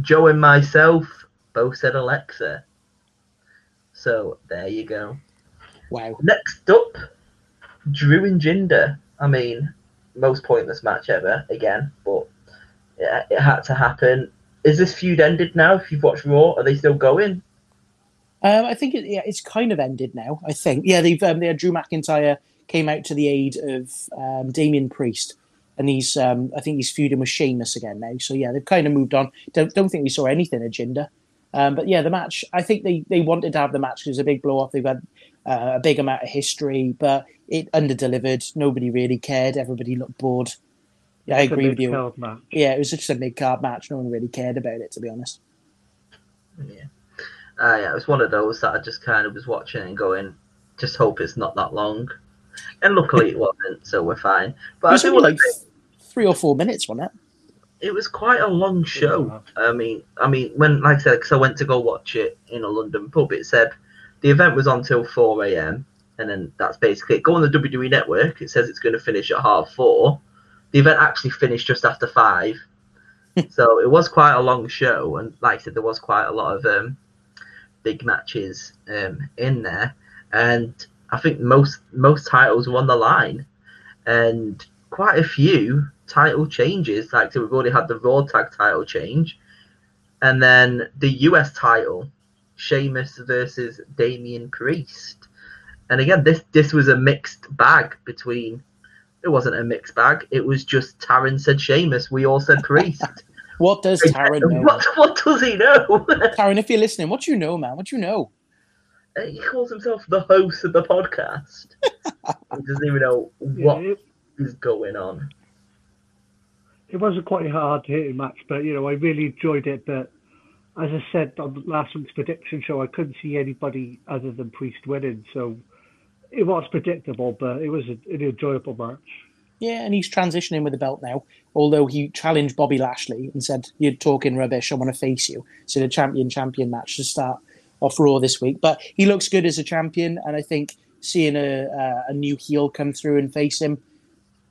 Joe and myself both said Alexa. So there you go. Wow. Next up, Drew and Jinder. I mean, most pointless match ever again, but yeah, it had to happen. Is this feud ended now? If you've watched Raw, are they still going? Um, I think it, yeah, it's kind of ended now. I think yeah, they've um, they had Drew McIntyre came out to the aid of um, Damian Priest, and he's um, I think he's feuding with Sheamus again now. So yeah, they've kind of moved on. Don't don't think we saw anything of Jinder. Um, but yeah, the match. I think they, they wanted to have the match. Because it was a big blow off. They've had uh, a big amount of history, but it under delivered. Nobody really cared. Everybody looked bored. Yeah, I It's a agree with you. match. Yeah, it was just a mid card match. No one really cared about it, to be honest. Yeah. Uh, yeah, it was one of those that I just kind of was watching and going, just hope it's not that long. And luckily it wasn't, so we're fine. But It I was do only like three or four minutes, wasn't it? it was quite a long show. I mean, I mean, when like I said, because I went to go watch it in a London pub, it said the event was on till four a.m. and then that's basically it. Go on the WWE network. It says it's going to finish at half four. The event actually finished just after five, so it was quite a long show. And like I said, there was quite a lot of um, big matches um, in there, and I think most most titles were on the line, and quite a few title changes. Like so, we've already had the Raw Tag title change, And then the US title, Sheamus versus Damian Priest. And again, this this was a mixed bag between. It wasn't a mixed bag. It was just Taryn said Sheamus. We all said Priest. What does Taryn know? what, what does he know? Taryn, if you're listening, what do you know, man? What do you know? Uh, he calls himself the host of the podcast. he doesn't even know what Yeah, it, is going on. it was a quite hard hitting match, but you know I really enjoyed it. But as I said on last week's prediction show, I couldn't see anybody other than Priest winning, so it was predictable, but it was a, an enjoyable match. Yeah, and he's transitioning with the belt now. Although he challenged Bobby Lashley and said, "You're talking rubbish. I want to face you." So the champion champion match to start off Raw this week. But he looks good as a champion, and I think seeing a a, new heel come through and face him,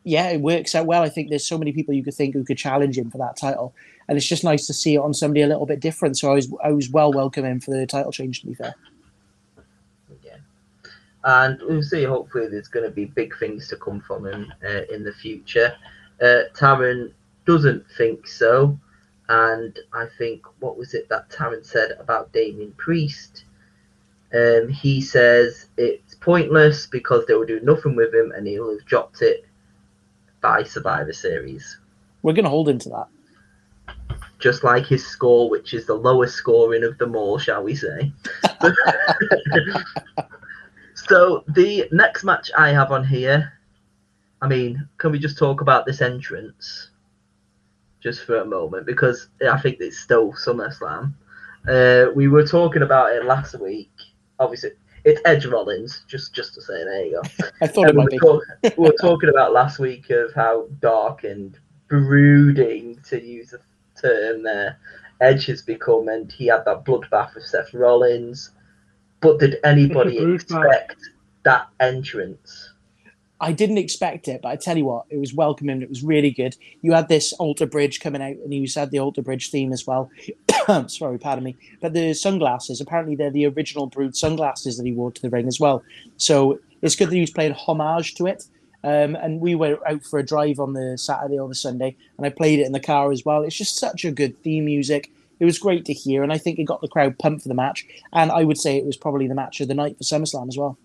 yeah, it works out well. I think there's so many people you could think who could challenge him for that title, and it's just nice to see it on somebody a little bit different. So I was I was well welcoming for the title change. To be fair, Yeah. And we'll see. Hopefully, there's going to be big things to come from him uh, in the future. Uh, Taryn doesn't think so. And I think, what was it that Taryn said about Damian Priest? Um, he says it's pointless because they will do nothing with him and he'll have dropped it by Survivor Series. we're going to hold him to that. Just like his score, which is the lowest scoring of them all, shall we say. so the next match I have on here, I mean, can we just talk about this entrance just for a moment because I think it's still SummerSlam. Uh, we were talking about it last week. Obviously, it's Edge Rollins. Just just to say, there you go. I thought it And we, might be. were talk- we were talking about last week of how dark and brooding, to use a term there, Edge has become, and he had that bloodbath with Seth Rollins. But did anybody It's a bloodbath. expect that entrance? I didn't expect it, but I tell you what, it was welcoming. It was really good. You had this Alter Bridge coming out, and you had the Alter Bridge theme as well. Sorry, pardon me. But the sunglasses, apparently, they're the original Brood sunglasses that he wore to the ring as well. So it's good that he was playing homage to it. Um, and we were out for a drive on the Saturday or the Sunday, and I played it in the car as well. It's just such a good theme music. It was great to hear, and I think it got the crowd pumped for the match. And I would say it was probably the match of the night for SummerSlam as well.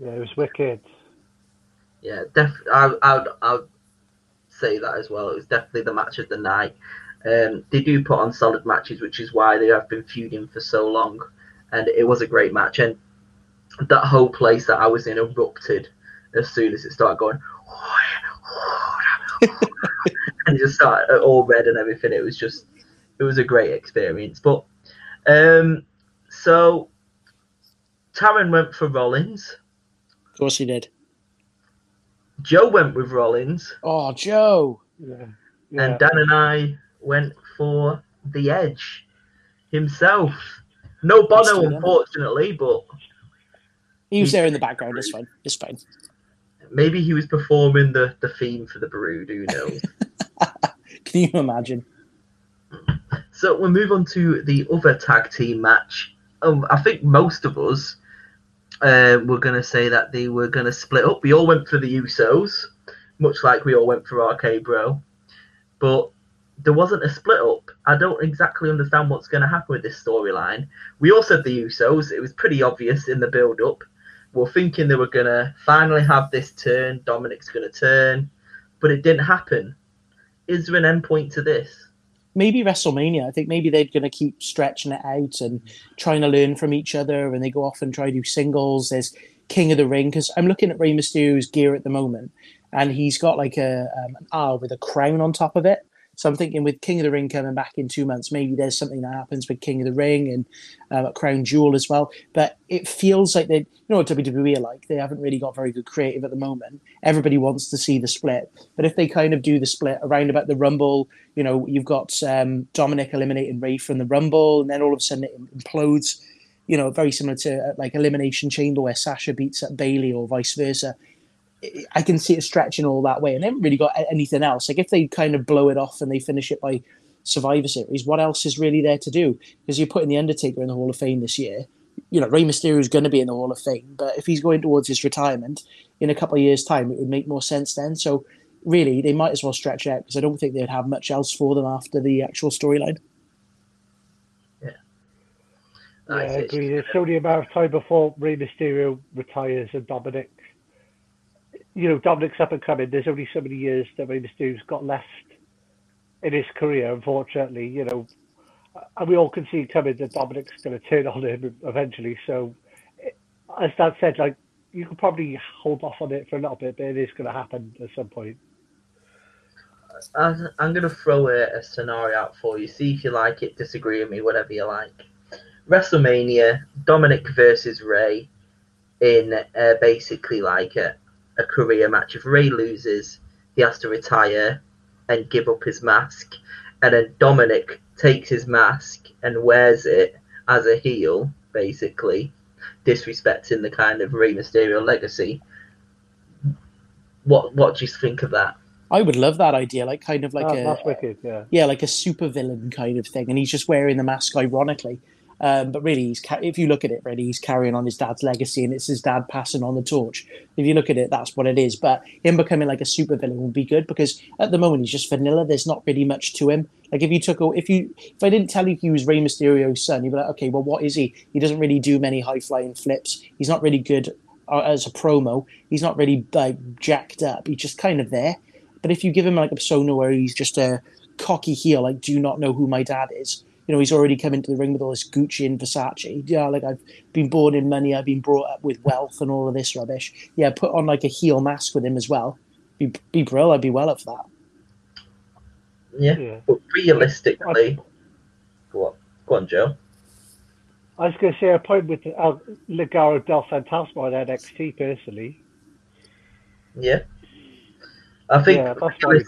Yeah, it was wicked. Yeah, def- I, I, would, I would say that as well. It was definitely the match of the night. Um, they do put on solid matches, which is why they have been feuding for so long. And it was a great match. And that whole place that I was in erupted as soon as it started going. and just started all red and everything. It was just, it was a great experience. But, um, so Taryn went for Rollins. Of course, he did. Joe went with Rollins. Oh, Joe. Yeah. and Dan and I went for the Edge himself. No Bono, unfortunately, but He was there in the background. It's fine. It's fine. maybe he was performing the, the theme for the Brood. Who knows? Can you imagine? so we'll move on to the other tag team match. Um, I think most of us uh, were going to say that they were going to split up. We all went for the Usos, much like we all went for RK Bro, but there wasn't a split up. I don't exactly understand what's going to happen with this storyline. We all said the Usos. It was pretty obvious in the build up. We're thinking they were going to finally have this turn. Dominic's going to turn, but it didn't happen. Is there an end point to this? Maybe WrestleMania. I think maybe they're going to keep stretching it out and trying to learn from each other, and they go off and try to do singles. There's King of the Ring because I'm looking at Rey Mysterio's gear at the moment, and he's got like a um, an R with a crown on top of it. So I'm thinking with King of the Ring coming back in two months, maybe there's something that happens with King of the Ring and um, Crown Jewel as well. But it feels like they, you know, what WWE are like. They haven't really got very good creative at the moment. Everybody wants to see the split, but if they kind of do the split around about the Rumble, you know, you've got um, Dominic eliminating Rey from the Rumble, and then all of a sudden it implodes. You know, very similar to uh, like Elimination Chamber where Sasha beats up Bayley or vice versa. I can see it stretching all that way, and they haven't really got anything else. Like if they kind of blow it off and they finish it by Survivor Series, what else is really there to do? Because you're putting the Undertaker in the Hall of Fame this year. You know, Rey Mysterio is going to be in the Hall of Fame, but if he's going towards his retirement in a couple of years' time, it would make more sense then. So really, they might as well stretch it out because I don't think they'd have much else for them after the actual storyline. Yeah, I I'd agree. she's It's only a matter of time before Rey Mysterio retires and Dominic. You know, Dominic's up and coming. There's only so many years that Rey Mysterio's got left in his career, unfortunately. You know, and we all can see coming that Dominic's going to turn on him eventually. So, as Dad said, like you could probably hold off on it for a little bit, but it is going to happen at some point. I'm, I'm going to throw a, a scenario out for you. See if you like it, disagree with me, whatever you like. WrestleMania, Dominic versus Rey in uh, basically like a, a career match. If Rey loses, he has to retire and give up his mask. And then Dominic takes his mask and wears it as a heel, basically, disrespecting the kind of Rey Mysterio legacy. What what do you think of that? I would love that idea, like kind of like That- a that's wicked, yeah. yeah, like a super villain kind of thing, and he's just wearing the mask ironically. Um, but really, he's ca- if you look at it, really, he's carrying on his dad's legacy, and it's his dad passing on the torch. If you look at it, that's what it is. But him becoming like a super villain would be good because at the moment he's just vanilla. There's not really much to him. Like if you took, a, if you, if I didn't tell you he was Rey Mysterio's son, you'd be like, okay, well, what is he? He doesn't really do many high flying flips. He's not really good uh, as a promo. He's not really like jacked up. He's just kind of there. But if you give him like a persona where he's just a cocky heel, like, do you not know who my dad is? You know, he's already come into the ring with all this Gucci and Versace. Yeah, like I've been born in money, I've been brought up with wealth and all of this rubbish. Yeah, put on like a heel mask with him as well. Be be brill, I'd be well up for that. Yeah, Yeah. but realistically, go on, go on, Joe. I was going to say a point with uh, El Legado del Fantasma on NXT personally. Yeah, I think Yeah, that's what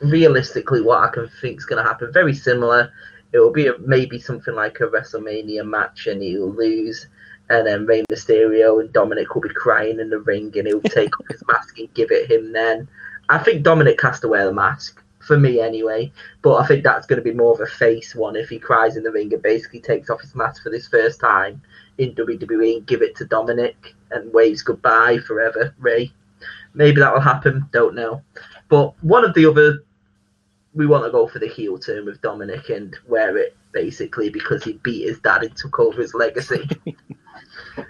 realistically, what I can think is going to happen very similar. It will be a, maybe something like a WrestleMania match, and he'll lose, and then Rey Mysterio and Dominic will be crying in the ring, and he'll take off his mask and give it him. Then I think Dominic has to wear the mask for me anyway, but I think that's going to be more of a face one if he cries in the ring and basically takes off his mask for this first time in WWE and give it to Dominic and waves goodbye forever, Rey. Maybe that will happen. Don't know. But one of the other, we want to go for the heel turn with Dominic and wear it basically because he beat his dad and took over his legacy.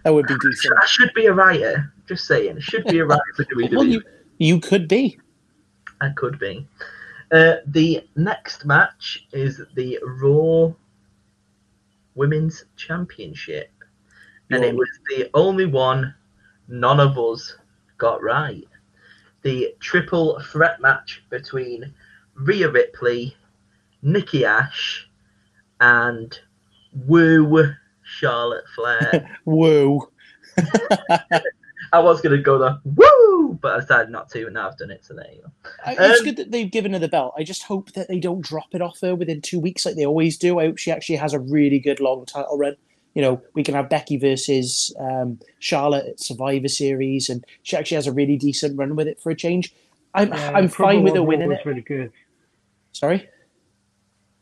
That would be decent. I should be a writer. Just saying, should be a writer for WWE. Well, you you could be. I could be. Uh, the next match is the Raw Women's Championship, and it was the only one none of us got right. The triple threat match between Rhea Ripley, Nikki Ash, and Woo Charlotte Flair. Whoa. I was gonna go the woo, but I decided not to, and now I've done it. So there you go. I- It's Um, good that they've given her the belt. I just hope that they don't drop it off her within two weeks like they always do. I hope she actually has a really good long title run. You know, we can have Becky versus um, Charlotte at Survivor Series, and she actually has a really decent run with it for a change. I'm Yeah, I'm fine with her on Raw winning was it. really good. Sorry.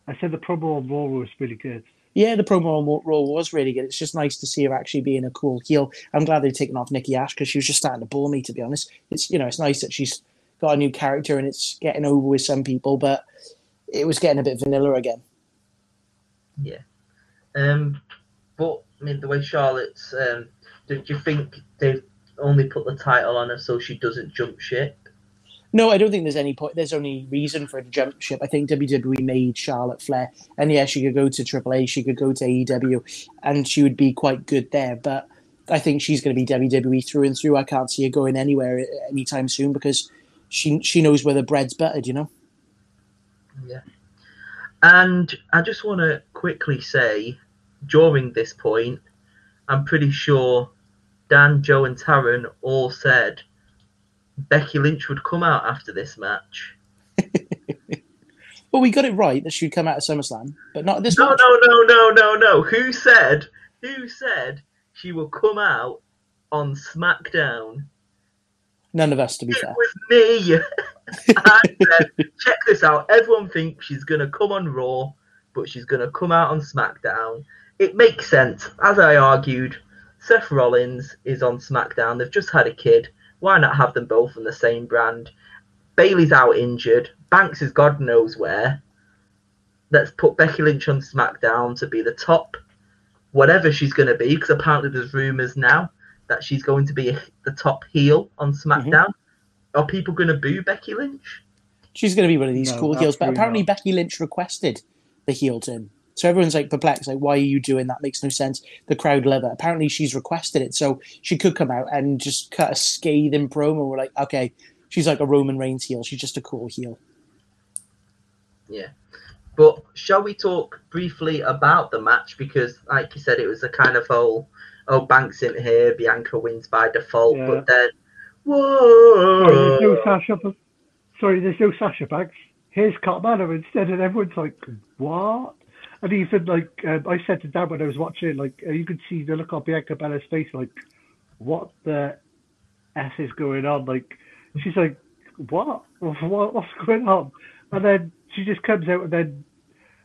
I said the promo on Raw was really good. Yeah, the promo on Raw was really good. It's just nice to see her actually being a cool heel. I'm glad they've taken off Nikki Ash because she was just starting to bore me, to be honest. It's you know, it's nice that she's got a new character and it's getting over with some people, but it was getting a bit vanilla again. Yeah, um, but I mean, the way Charlotte's, um, do you think they've only put the title on her so she doesn't jump ship? No, I don't think there's any point. There's only reason for a jump ship. I think WWE made Charlotte Flair, and yeah, she could go to AAA, she could go to AEW, and she would be quite good there. But I think she's going to be WWE through and through. I can't see her going anywhere anytime soon because she she knows where the bread's buttered. You know. Yeah. And I just want to quickly say, during this point, I'm pretty sure Dan, Joe, and Taryn all said Becky Lynch would come out after this match. Well, we got it right that she'd come out of SummerSlam, but not this No, match. no, no, no, no, no. Who said? Who said she will come out on SmackDown? None of us, to be It fair. was me. I said, check this out. Everyone thinks she's gonna come on Raw, but she's gonna come out on SmackDown. It makes sense. As I argued, Seth Rollins is on SmackDown. They've just had a kid. Why not have them both on the same brand? Bayley's out injured. Banks is God knows where. Let's put Becky Lynch on SmackDown to be the top whatever she's going to be, because apparently there's rumors now that she's going to be the top heel on mm-hmm. SmackDown. Are people going to boo Becky Lynch? She's going to be one of these No, cool heels, but apparently not. Becky Lynch requested the heel turn. So everyone's like perplexed, like, why are you doing that? Makes no sense. The crowd love it. Apparently she's requested it, so she could come out and just cut a scathing promo. We're like, okay, she's like a Roman Reigns heel. She's just a cool heel. Yeah. But shall we talk briefly about the match? Because, like you said, it was a kind of whole, oh, Banks in here, Bianca wins by default, Yeah. but then, Sorry, there's no whoa. Sasha. Sorry, there's no Sasha Banks. Here's Carmella instead, and everyone's like, "What?" And even like um, I said to Dan when I was watching, like uh, you could see the look on Bianca Belair's face, like, "What the s is going on?" Like she's like, "What? what what's going on?" And then she just comes out, and then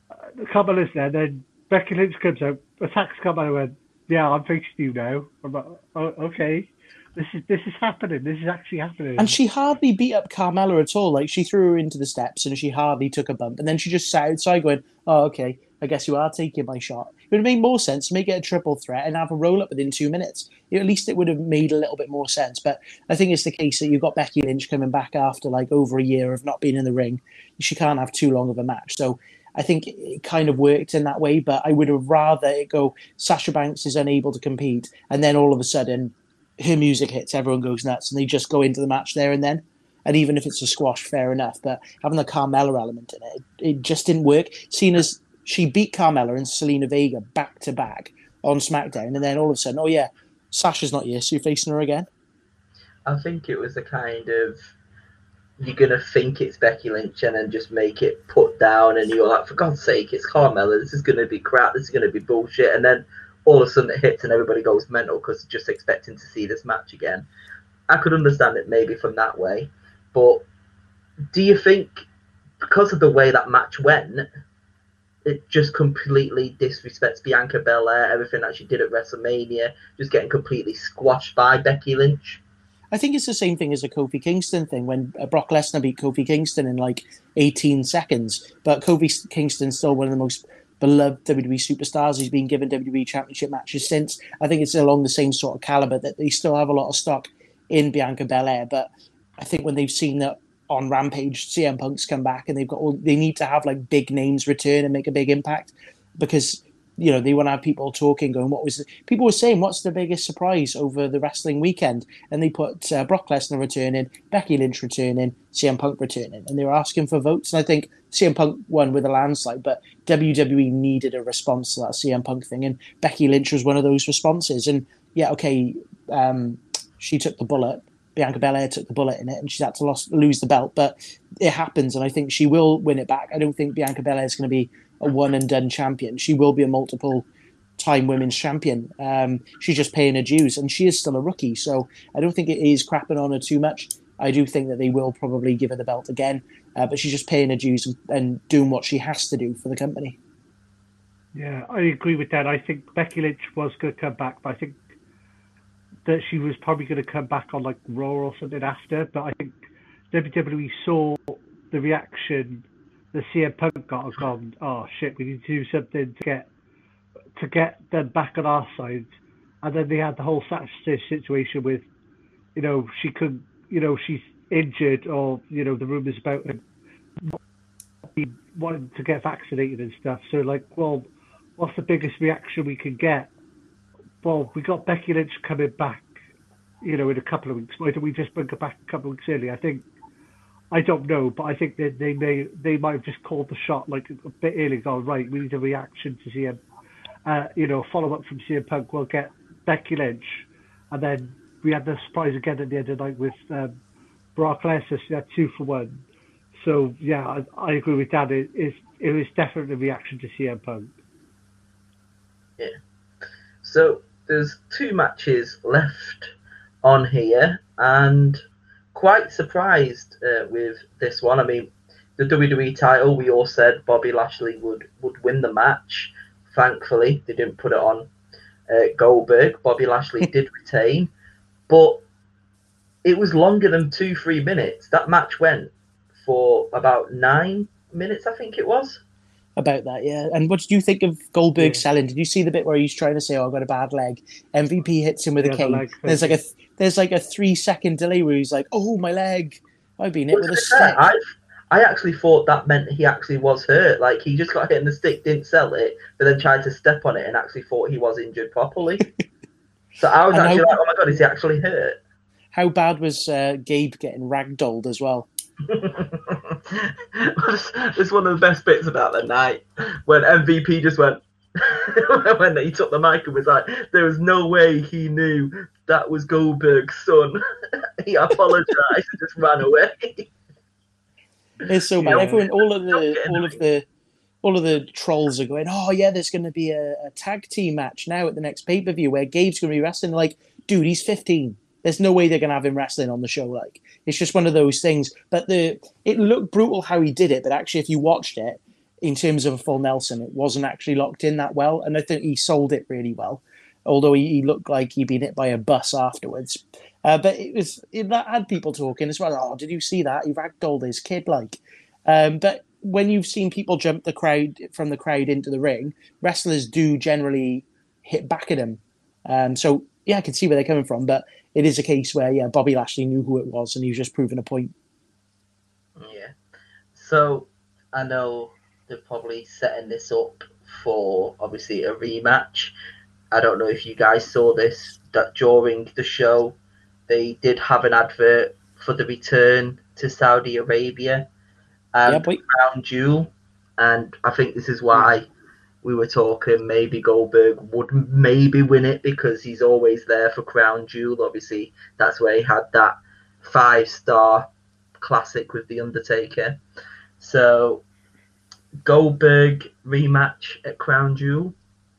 uh, there. And then Becky Lynch comes out, attacks Carmella, and "Yeah, I'm facing you now." I'm like, oh, "Okay." This is this is happening. This is actually happening. And she hardly beat up Carmella at all. Like she threw her into the steps and she hardly took a bump. And then she just sat outside going, Oh, okay, I guess you are taking my shot. It would have made more sense to make it a triple threat and have a roll up within two minutes. At least it would have made a little bit more sense. But I think it's the case that you've got Becky Lynch coming back after like over a year of not being in the ring. She can't have too long of a match. So I think it kind of worked in that way, but I would have rather it go Sasha Banks is unable to compete, and then all of a sudden her music hits, everyone goes nuts, and they just go into the match there and then. And even if it's a squash, fair enough. But having the Carmella element in it, it, just didn't work. Seeing as she beat Carmella and Zelina Vega back to back on SmackDown, and then all of a sudden, oh yeah, Sasha's not here, so you're facing her again. I think it was a kind of you're gonna think it's Becky Lynch and then just make it put down, and you're like, for God's sake, it's Carmella. This is gonna be crap. This is gonna be bullshit. And then all of a sudden it hits, and everybody goes mental because just expecting to see this match again. I could understand it maybe from that way, but do you think because of the way that match went, it just completely disrespects Bianca Belair, everything that she did at WrestleMania, just getting completely squashed by Becky Lynch? I think it's the same thing as a Kofi Kingston thing when Brock Lesnar beat Kofi Kingston in like 18 seconds. But Kofi Kingston's still one of the most beloved WWE superstars. He's been given WWE Championship matches since. I think it's along the same sort of caliber that they still have a lot of stock in Bianca Belair. But I think when they've seen that on Rampage, CM Punk's come back and they've got all, they need to have like big names return and make a big impact because you know they want to have people talking going what was the, people were saying what's the biggest surprise over the wrestling weekend? And they put uh, Brock Lesnar returning Becky Lynch returning CM Punk returning and they were asking for votes and I think CM Punk won with a landslide but WWE needed a response to that CM Punk thing and Becky Lynch was one of those responses and yeah okay um, she took the bullet Bianca Belair took the bullet in it and she's had to lost, lose the belt but it happens and I think she will win it back I don't think Bianca Belair is going to be a one and done champion. She will be a multiple time women's champion. Um, she's just paying her dues, and she is still a rookie. So I don't think it is crapping on her too much. I do think that they will probably give her the belt again, uh, but she's just paying her dues and, and doing what she has to do for the company. Yeah, I agree with that. I think Becky Lynch was going to come back, but I think that she was probably going to come back on like Raw or something after. But I think WWE saw the reaction the CM Punk got and gone, oh shit, we need to do something to get to get them back on our side. And then they had the whole Saturday situation with, you know, she could, you know, she's injured or you know the rumors about her wanting to get vaccinated and stuff. So like, well, what's the biggest reaction we can get? Well, we got Becky Lynch coming back, you know, in a couple of weeks. Why don't we just bring her back a couple of weeks early? I think, I don't know, but I think that they may they might have just called the shot like a bit early. Gone right, we need a reaction to CM, uh, you know, follow up from CM Punk. We'll get Becky Lynch, and then we had the surprise again at the end of the night with um, Brock Lesnar. So two for one. So yeah, I, I agree with that. It is it was definitely a reaction to CM Punk. Yeah. So there's two matches left on here, and quite surprised uh, with this one. I mean, the WWE title, we all said Bobby Lashley would would win the match. Thankfully, they didn't put it on uh, Goldberg. Bobby Lashley did retain, but it was longer than two three minutes. That match went for about nine minutes, I think it was. About that. Yeah. And what did you think of Goldberg Yeah. selling? Did you see the bit where he's trying to say, "Oh, I've got a bad leg"? MVP hits him with Yeah, a cane. leg There's like a there's like a three second delay where he's like, "Oh, my leg." I've been hit with a stick. I, I actually thought that meant he actually was hurt. Like he just got hit in the stick, didn't sell it, but then tried to step on it and actually thought he was injured properly. so I was And actually how- like, oh my god, is he actually hurt? How bad was uh, Gage getting ragdolled as well? It's one of the best bits about the night when MVP just went when he took the mic and was like, "There was no way he knew that was Goldberg's son." he apologized and just ran away. It's so bad. Everyone, all of the, all of the, all of the trolls are going. Oh yeah, there's going to be a, a tag team match now at the next pay per view where Gage's going to be wrestling. Like, dude, he's 15. There's no way they're going to have him wrestling on the show. Like, it's just one of those things. But the it looked brutal how he did it. But actually, if you watched it in terms of a full Nelson, it wasn't actually locked in that well. And I think he sold it really well. Although he, he looked like he'd been hit by a bus afterwards. Uh, but it was it, that had people talking as well. Oh, did you see that? He ragdolled his kid like. Um, but when you've seen people jump the crowd from the crowd into the ring, wrestlers do generally hit back at him. Um, so yeah, I can see where they're coming from, but it is a case where yeah, Bobby Lashley knew who it was and he was just proving a point. Yeah. So I know they're probably setting this up for obviously a rematch. I don't know if you guys saw this that during the show they did have an advert for the return to Saudi Arabia um, and yeah. Crown Jewel, and I think this is why we were talking maybe Goldberg would maybe win it because he's always there for Crown Jewel. Obviously, that's where he had that five star classic with The Undertaker. So, Goldberg rematch at Crown Jewel.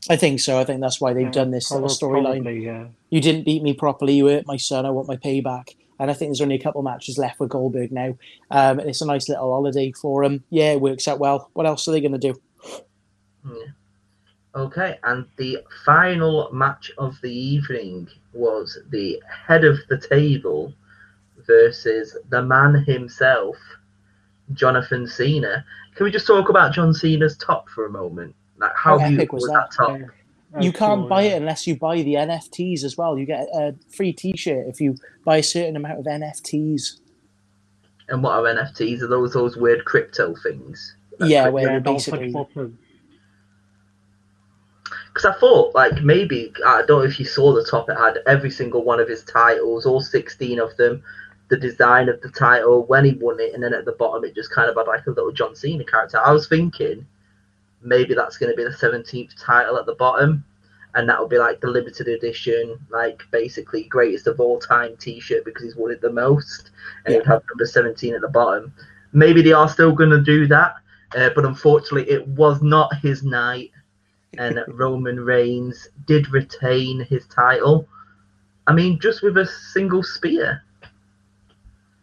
I think so. I think that's why they've Yeah, done this little probably- storyline. yeah. You didn't beat me properly. You hurt my son. I want my payback. And I think there's only a couple matches left with Goldberg now. Um, and it's a nice little holiday for him. Yeah, it works out well. What else are they going to do? Hmm. Okay, and the final match of the evening was the head of the table versus the man himself, Jonathan Cena. Can we just talk about John Cena's top for a moment? Like how How epic was was that? that top? Yeah. you can't cool, buy yeah. it unless you buy the NFTs as well. You get a free T-shirt if you buy a certain amount of NFTs. And what are NFTs? Are those those weird crypto things? yeah, Like, where Yeah, you don't basically push button. Because I thought, like, maybe, I don't know if you saw the top, it had every single one of his titles, all 16 of them, the design of the title, when he won it, and then at the bottom it just kind of had like a little John Cena character. I was thinking maybe that's going to be the 17th title at the bottom, and that will be like the limited edition, like basically greatest of all time t shirt because he's won it the most, and it'd have number 17 at the bottom. Maybe they are still going to do that, uh, but unfortunately, it was not his night and Roman Reigns did retain his title. I mean, just with a single spear.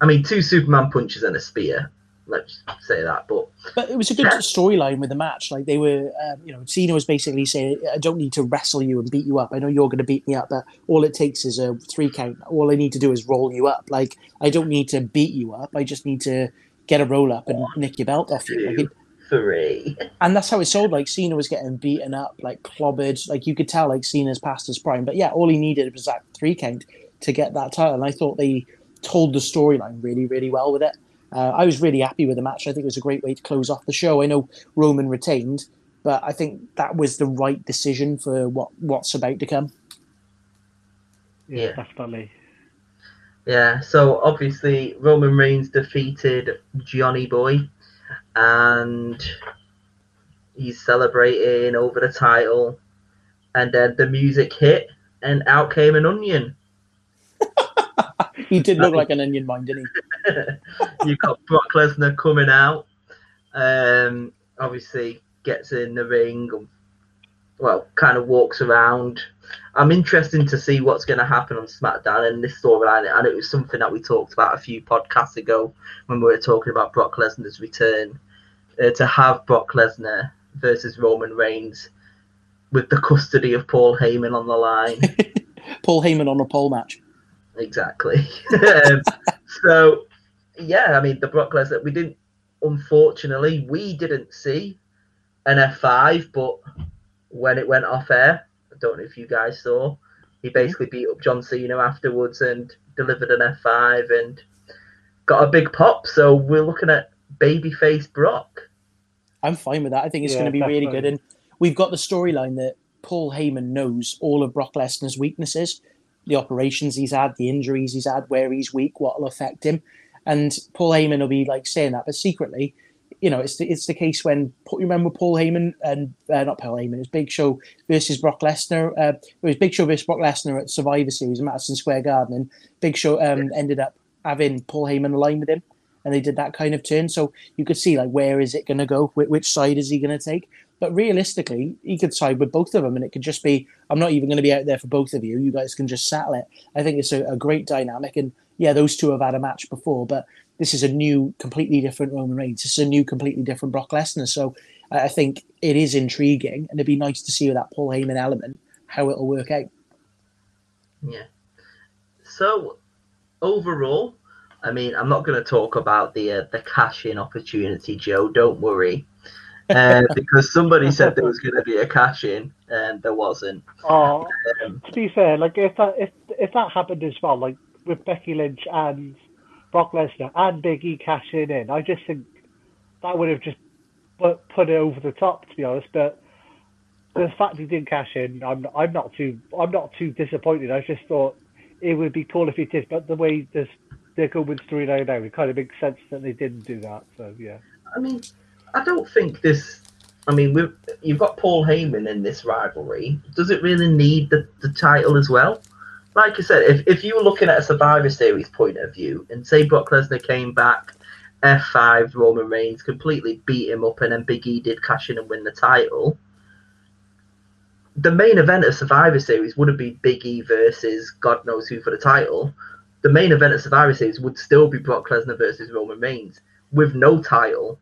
I mean, two Superman punches and a spear. Let's say that, but But it was a good Yeah. storyline with the match. Like they were, um, you know, Cena was basically saying, "I don't need to wrestle you and beat you up. I know you're going to beat me up, but all it takes is a three count. All I need to do is roll you up. Like I don't need to beat you up. I just need to get a roll up and nick your belt off you. Like, it, three. and that's how it sold. Like Cena was getting beaten up, like clobbered. Like you could tell, like Cena's past his prime. But yeah, all he needed was that three count to get that title. And I thought they told the storyline really, really well with it. Uh, I was really happy with the match. I think it was a great way to close off the show. I know Roman retained, but I think that was the right decision for what what's about to come. Yeah, Yeah. definitely. Yeah, so obviously Roman Reigns defeated Johnny Boy and he's celebrating over the title and then the music hit and out came an onion. He did look like an onion mind, didn't he? You've got Brock Lesnar coming out. Um, obviously gets in the ring and well, kind of walks around. I'm interested to see what's going to happen on SmackDown and this storyline. And it was something that we talked about a few podcasts ago when we were talking about Brock Lesnar's return. Uh, to have Brock Lesnar versus Roman Reigns with the custody of Paul Heyman on the line. Paul Heyman on a pole match. Exactly. um, so, yeah, I mean, the Brock Lesnar, we didn't, unfortunately, we didn't see an F5, but when it went off air, I don't know if you guys saw, he mm-hmm. basically beat up John Cena afterwards and delivered an F5 and got a big pop. So we're looking at babyface Brock. I'm fine with that. I think it's Yeah, going to be really good. And we've got the storyline that Paul Heyman knows all of Brock Lesnar's weaknesses, the operations he's had, the injuries he's had, where he's weak, what will affect him. And Paul Heyman will be like saying that, but secretly, you know, it's the, it's the case when you remember Paul Heyman and uh, not Paul Heyman, it's Big Show versus Brock Lesnar. Uh, it was Big Show versus Brock Lesnar at Survivor Series in Madison Square Garden, and Big Show um, ended up having Paul Heyman align with him, and they did that kind of turn. So you could see like where is it going to go? Wh- Which side is he going to take? But realistically, he could side with both of them, and it could just be I'm not even going to be out there for both of you. You guys can just settle it. I think it's a, a great dynamic, and yeah, those two have had a match before, but this is a new, completely different Roman Reigns. This is a new, completely different Brock Lesnar. So I I think it is intriguing, and it'd be nice to see with that Paul Heyman element how it'll work out. Yeah. So overall, I mean, I'm not going to talk about the uh, the cash in opportunity, Joe. Don't worry, uh, because somebody said there was going to be a cash in, and there wasn't. Oh, Um, to be fair, like if that if if that happened as well, like with Becky Lynch and Brock Lesnar and Big E cashing in, I just think that would have just put put it over the top, to be honest. But the fact he didn't cash in, I'm I'm not too I'm not too disappointed. I just thought it would be cool if he did, but the way this they're going with storyline now, it kind of makes sense that they didn't do that. So yeah. I mean, I don't think this. I mean, we've, you've got Paul Heyman in this rivalry. Does it really need the, the title as well? Like I said, if, if you were looking at a Survivor Series point of view, and say Brock Lesnar came back, F5 Roman Reigns completely beat him up, and then Big E did cash in and win the title. The main event of Survivor Series wouldn't be Big E versus God knows who for the title. The main event of Survivor Series would still be Brock Lesnar versus Roman Reigns with no title.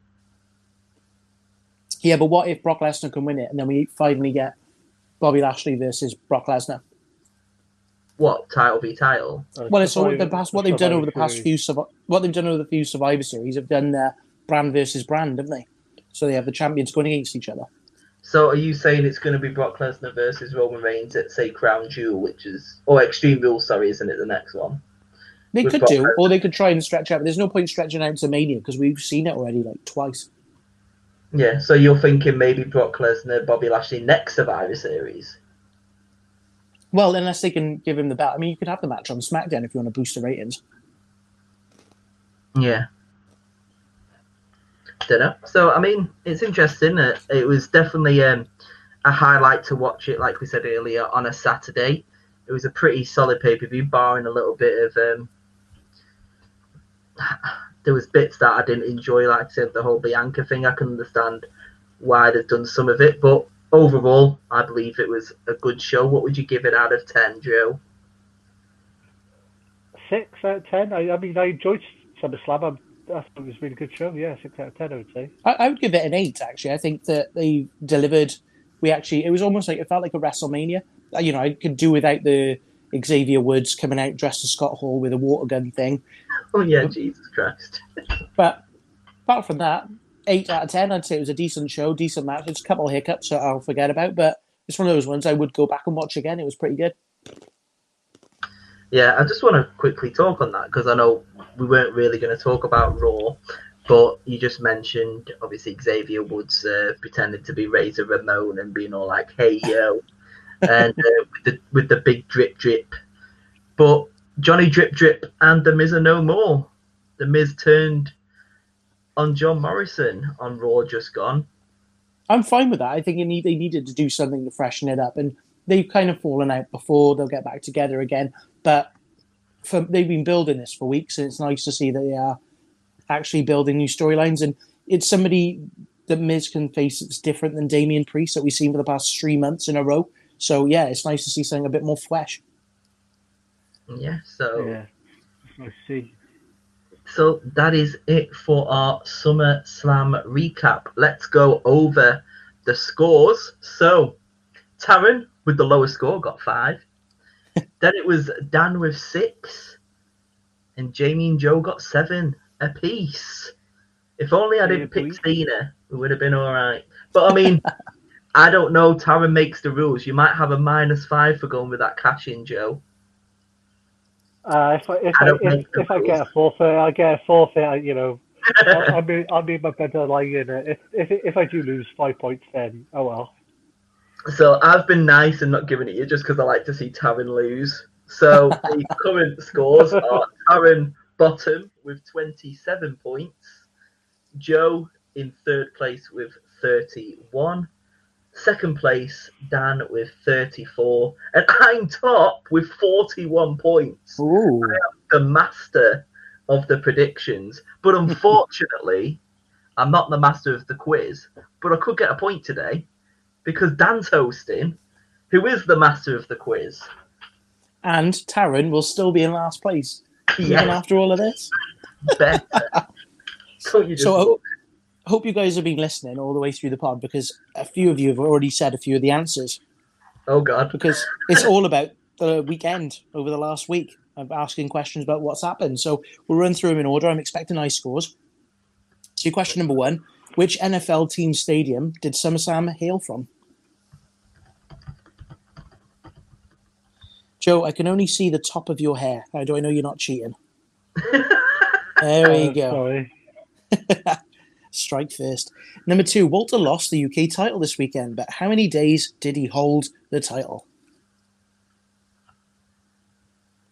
Yeah, but what if Brock Lesnar can win it, and then we finally get Bobby Lashley versus Brock Lesnar? What title v title? Well, it's all the past what they've done over the past few what they've done over the few Survivor Series have done uh, brand versus brand, haven't they? So they have the champions going against each other. So are you saying it's going to be Brock Lesnar versus Roman Reigns at say Crown Jewel, which is or Extreme Rules? Sorry, isn't it the next one? They With could Brock do, Lesnar. or they could try and stretch out. But there's no point stretching out to Mania because we've seen it already like twice. Yeah. So you're thinking maybe Brock Lesnar, Bobby Lashley next Survivor Series? Well, unless they can give him the belt. I mean, you could have the match on SmackDown if you want to boost the ratings. Yeah. Don't know. So I mean, it's interesting. Uh, it was definitely um, a highlight to watch it. Like we said earlier, on a Saturday, it was a pretty solid pay per view, barring a little bit of. Um, there was bits that I didn't enjoy, like I said, the whole Bianca thing. I can understand why they've done some of it, but overall, I believe it was a good show. What would you give it out of ten, Joe? Six out of ten. I, I mean, I enjoyed SummerSlam. I'm- I thought it was a really good show. Yeah, six out of ten, I would say. I, I would give it an eight. Actually, I think that they delivered. We actually, it was almost like it felt like a WrestleMania. Uh, You know, I could do without the Xavier Woods coming out dressed as Scott Hall with a water gun thing. Oh yeah, Jesus Christ. But apart from that, eight out of ten. I'd say it was a decent show, decent match. There's a couple of hiccups that I'll forget about, but it's one of those ones I would go back and watch again. It was pretty good. Yeah, I just want to quickly talk on that because I know we weren't really going to talk about Raw, but you just mentioned obviously Xavier Woods uh, pretending to be Razor Ramon and being all like, "Hey yo," and uh, with the with the big drip drip. But Johnny Drip Drip and the Miz are no more. The Miz turned on John Morrison on Raw just gone. I'm fine with that. I think it need, they needed to do something to freshen it up, and they've kind of fallen out before. They'll get back together again, but for, they've been building this for weeks, and it's nice to see that they are actually building new storylines. And it's somebody that Miz can face that's different than Damian Priest that we've seen for the past three months in a row. So yeah, it's nice to see something a bit more flesh. Yeah, so Yeah, it's nice to see. So that is it for our SummerSlam recap. Let's go over the scores. So, Taryn with the lowest score got five. then it was Dan with six. And Jamie and Joe got seven apiece. If only I Yeah, didn't pick. Cena, we would have been all right. But I mean, I don't know. Taron makes the rules. You might have a minus five for going with that cash in, Joe. Uh, if I if I I, if, if I get a forfeit, I get a forfeit. You know, I'll, I'll be I'll be my better lie in it. If if if I do lose five points, then oh well. So I've been nice and not giving it you just because I like to see Taron lose. So the current scores are Taron bottom with 27 points, Joe in third place with 31, second place Dan with 34, and I'm top with 41 points. Ooh. The master of the predictions, but unfortunately, I'm not the master of the quiz. But I could get a point today because Dan's hosting, who is the master of the quiz. And Taryn will still be in last place, even Yes, after all of this. better. Don't you just So uh, look? Hope, hope you guys have been listening all the way through the pod because a few of you have already said a few of the answers Oh God. because it's all about the weekend over the last week. I'm asking questions about what's happened. So we'll run through them in order. I'm expecting high scores. So question number one, which NFL team stadium did SummerSlam hail from? Joe, I can only see the top of your hair. How do I know you're not cheating? There we Uh, go. Strike first. Number two, Walter lost the UK title this weekend, but how many days did he hold the title?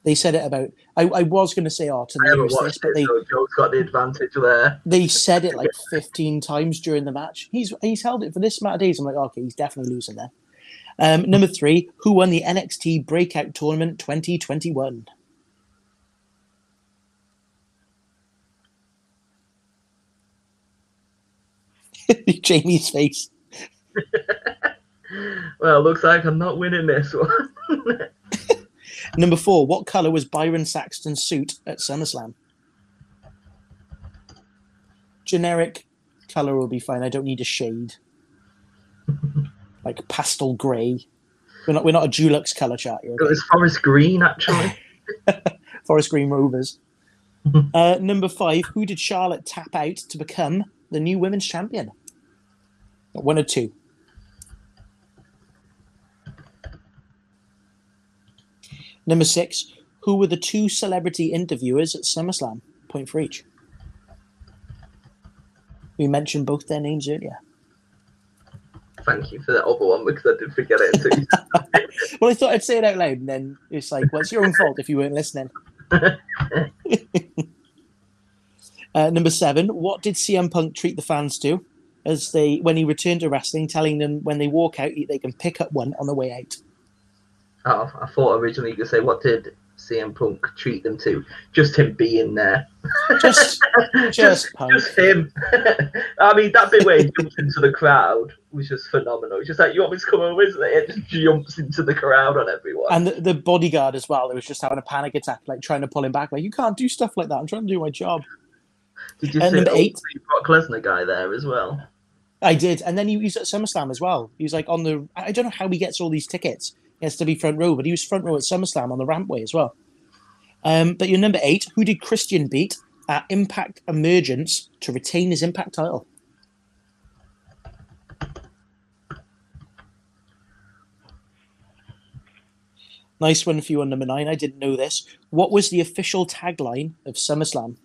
They said it about. I, I was going to say, oh, to the haven't this, watched but it, they, so Joe's got the advantage there. they said it like 15 times during the match. He's he's held it for this amount of days. I'm like, okay, he's definitely losing there. Um, number three, who won the NXT Breakout Tournament 2021? Jamie's face. Well, looks like I'm not winning this one. Number four, what colour was Byron Saxton's suit at SummerSlam? Generic colour will be fine. I don't need a shade. like pastel grey. We're not we're not a Dulux colour chart here. it was Forest Green, actually. Forest Green Rovers. uh, number five, who did Charlotte tap out to become the new women's champion? One or two. Number six, who were the two celebrity interviewers at SummerSlam? Point for each. We mentioned both their names earlier. Thank you for that other one because I did forget it too. Well, I thought I'd say it out loud, and then it's like, well, it's your own fault if you weren't listening. uh, number seven, what did CM Punk treat the fans to as they when he returned to wrestling, telling them when they walk out they can pick up one on the way out? oh, I thought originally you could say, what did CM Punk treat them to? Just him being there. Just, just Punk. Just him. I mean, that bit where he jumps into the crowd was just phenomenal. It's just like, you want me to come over, isn't it? It just jumps into the crowd on everyone. And the, the bodyguard as well, who was just having a panic attack, like trying to pull him back. Like, you can't do stuff like that. I'm trying to do my job. Did you and see number eight. Brock Lesnar guy there as well? I did, and then he was at SummerSlam as well. He was like on the. I don't know how he gets all these tickets. He has to be front row, but he was front row at SummerSlam on the rampway as well. Um, but your number eight, who did Christian beat at Impact Emergence to retain his Impact title? Nice one for you on number nine. I didn't know this. What was the official tagline of SummerSlam?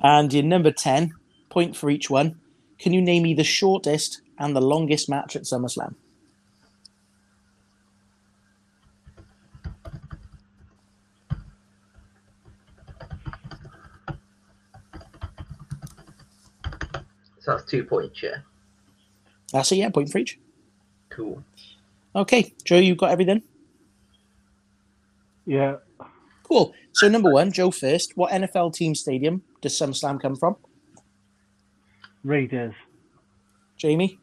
And your number 10, point for each one. Can you name me the shortest and the longest match at SummerSlam? So that's two points, yeah. That's a yeah, point for each. Cool. Okay, Joe, you've got everything? Yeah. Cool. So, number one, Joe first. What NFL team stadium does SummerSlam come from? Raiders. Jamie,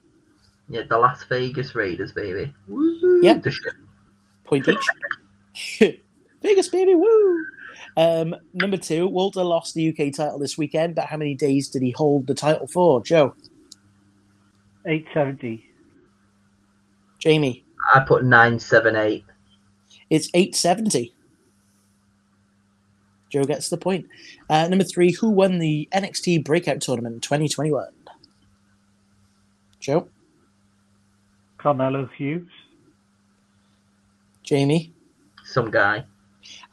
Yeah, the Las Vegas Raiders, baby. Yeah. The shit. point each. Vegas, baby, woo! Um, number two, Walter lost the UK title this weekend, but how many days did he hold the title for? Joe, 870. Jamie, I put nine, seven, eight. It's 870. Joe gets the point. Uh, number three, who won the NXT Breakout Tournament in 2021? Joe? Carmelo Hughes. Jamie? Some guy.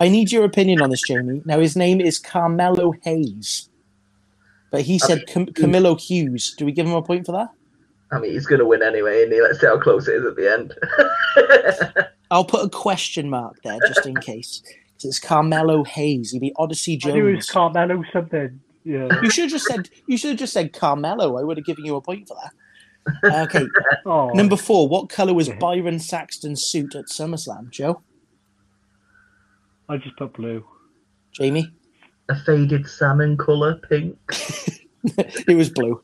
I need your opinion on this, Jamie. Now, his name is Carmelo Hayes, but he said Cam- Camillo Hughes. Do we give him a point for that? I mean, he's going to win anyway, and let's see how close it is at the end. I'll put a question mark there just in case. 'Cause It's Carmelo Hayes. He'd be Odyssey I knew it was Carmelo something. Yeah. You should have just said. You should have just said Carmelo. I would have given you a point for that. Okay, Oh, number four. What color was Byron Saxton's suit at SummerSlam? Joe, I just put blue. Jamie. a faded salmon colour, pink. it was blue.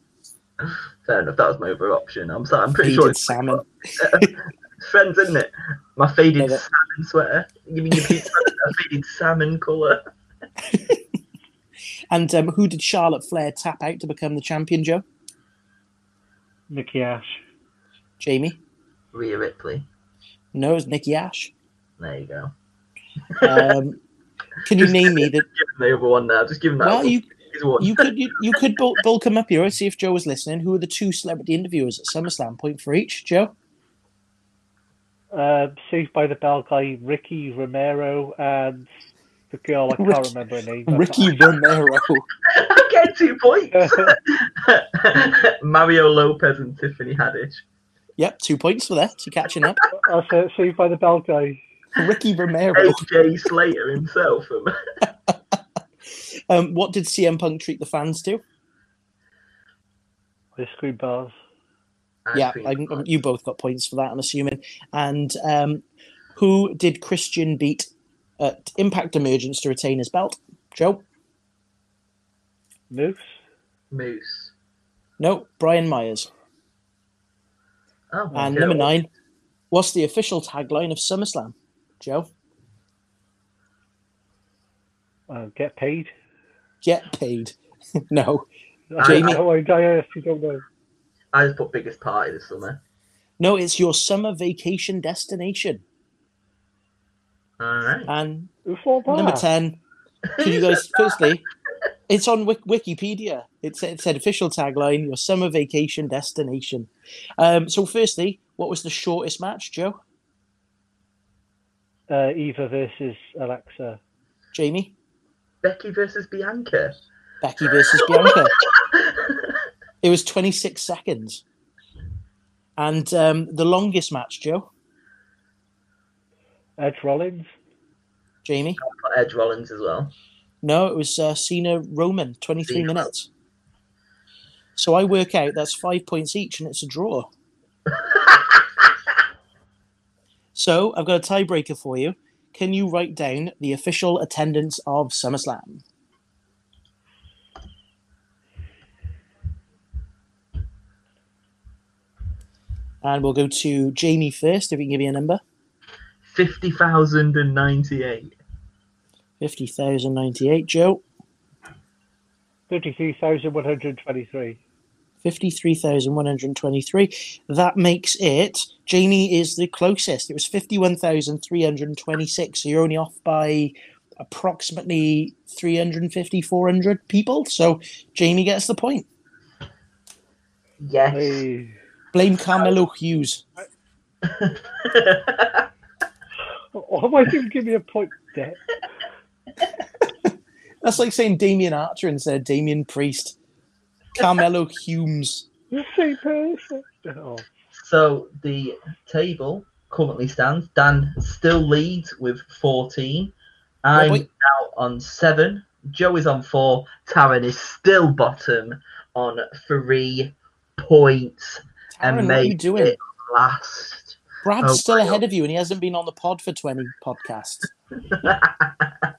Fair enough, that was my other option. I'm sorry, I'm pretty sure it's salmon. friends, isn't it? My faded salmon sweater. Give me your pizza, a faded salmon colour. And um, who did Charlotte Flair tap out to become the champion? Joe, Nikki Ash. Jamie. Rhea Ripley. No, it was Nikki Ash. There you go. Um, can you Just name me the? The other one now. Just give him that Well, one. you you could you, you could bulk, bulk him up here. And see if Joe was listening. Who are the two celebrity interviewers at SummerSlam? Point for each. Joe. Uh, Saved by the Bell guy, Ricky Romero, and the girl, I can't Ricky- remember her name. Ricky Romero. I get two points. Mario Lopez and Tiffany Haddish. Yep, two points for that. You're catching up. can't- I said Saved by the Bell guy. Ricky Romero. AJ Slater himself. Um, what did CM Punk treat the fans to? Ice cream bars. Yeah, I, you both got points for that. I'm assuming. And um, who did Christian beat at Impact Emergence to retain his belt? Joe. Moose. Moose. No, Brian Myers. Oh, And okay. number nine, what's the official tagline of SummerSlam? Joe, Uh, get paid. get paid. no, I, Jamie? I, I, I actually don't know. I just put biggest party this summer. no, it's your summer vacation destination. All right. And Who thought that? number ten, can you guys firstly? It's on Wik- Wikipedia. It said, it said official tagline: your summer vacation destination. Um, so, firstly, what was the shortest match, Joe? Uh, Eva versus Alexa. Jamie, Becky versus Bianca. Becky versus Bianca. It was 26 seconds. And um, the longest match, Joe, Edge Rollins. Jamie. Edge Rollins as well. No, it was uh, Cena Roman, 23 Cena. minutes. So I work out that's five points each, and it's a draw. so I've got a tiebreaker for you. Can you write down the official attendance of SummerSlam? And we'll go to Jamie first, if we can give you a number. 50,098. 50,098. Joe, 33,123. 53,123. That makes it, Jamie is the closest. It was 51,326. So you're only off by approximately 350, 400 people. So Jamie gets the point. Yes. Hey. Blame Carmelo Hughes. Oh, why didn't you give me a point there? That's like saying Damien Archer instead of Damian Priest. Carmelo Humes. The same person. Oh, So the table currently stands. Dan still leads with 14. I'm wait. now on seven. Joe is on four. Taryn is still bottom on three points Taryn, and what are you doing? it last. Brad's Oh, still my ahead of you and he hasn't been on the pod for 20 podcasts.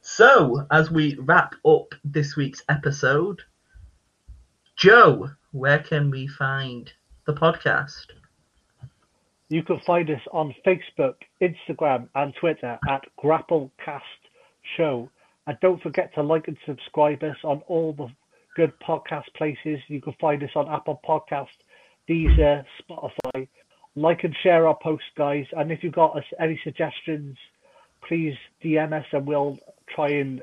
So, as we wrap up this week's episode, Joe, where can we find the podcast? You can find us on Facebook, Instagram, and Twitter at Grapplecast Show. And don't forget to like and subscribe us on all the good podcast places. You can find us on Apple Podcast, Deezer, Spotify. Like and share our posts, guys. And if you've got us any suggestions please DM us and we'll try and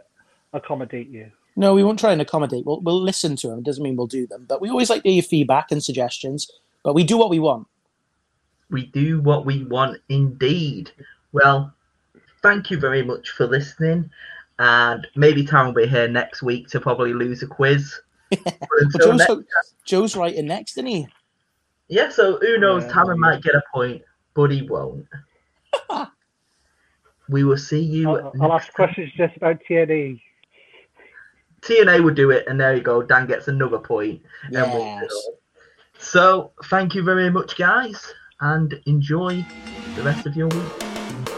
accommodate you. No, we won't try and accommodate. We'll, we'll listen to them. It doesn't mean we'll do them. But we always like to hear your feedback and suggestions. But we do what we want. We do what we want indeed. Well, thank you very much for listening. And maybe Tom will be here next week to probably lose a quiz. But Well, Joe's, next- Joe's writing next, isn't he? Yeah, so who knows? Yeah, Taryn might get a point, but he won't. we will see you. I'll, I'll next ask questions just about TNA. TNA will do it, and there you go. Dan gets another point. and wins it Yes. So, thank you very much, guys, and enjoy the rest of your week.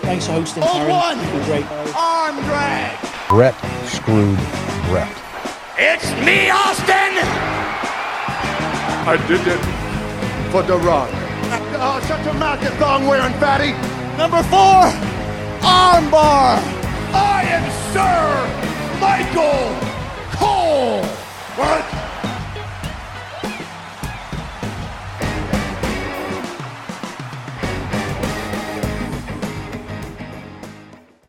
Thanks for hosting, Hold Karen. one. Great. Arm drag. Brett screwed Brett. It's me, Austin, I did it for the Oh, shut your mouth, you thong wearing fatty. Number four, armbar. I am Sir Michael Cole. What?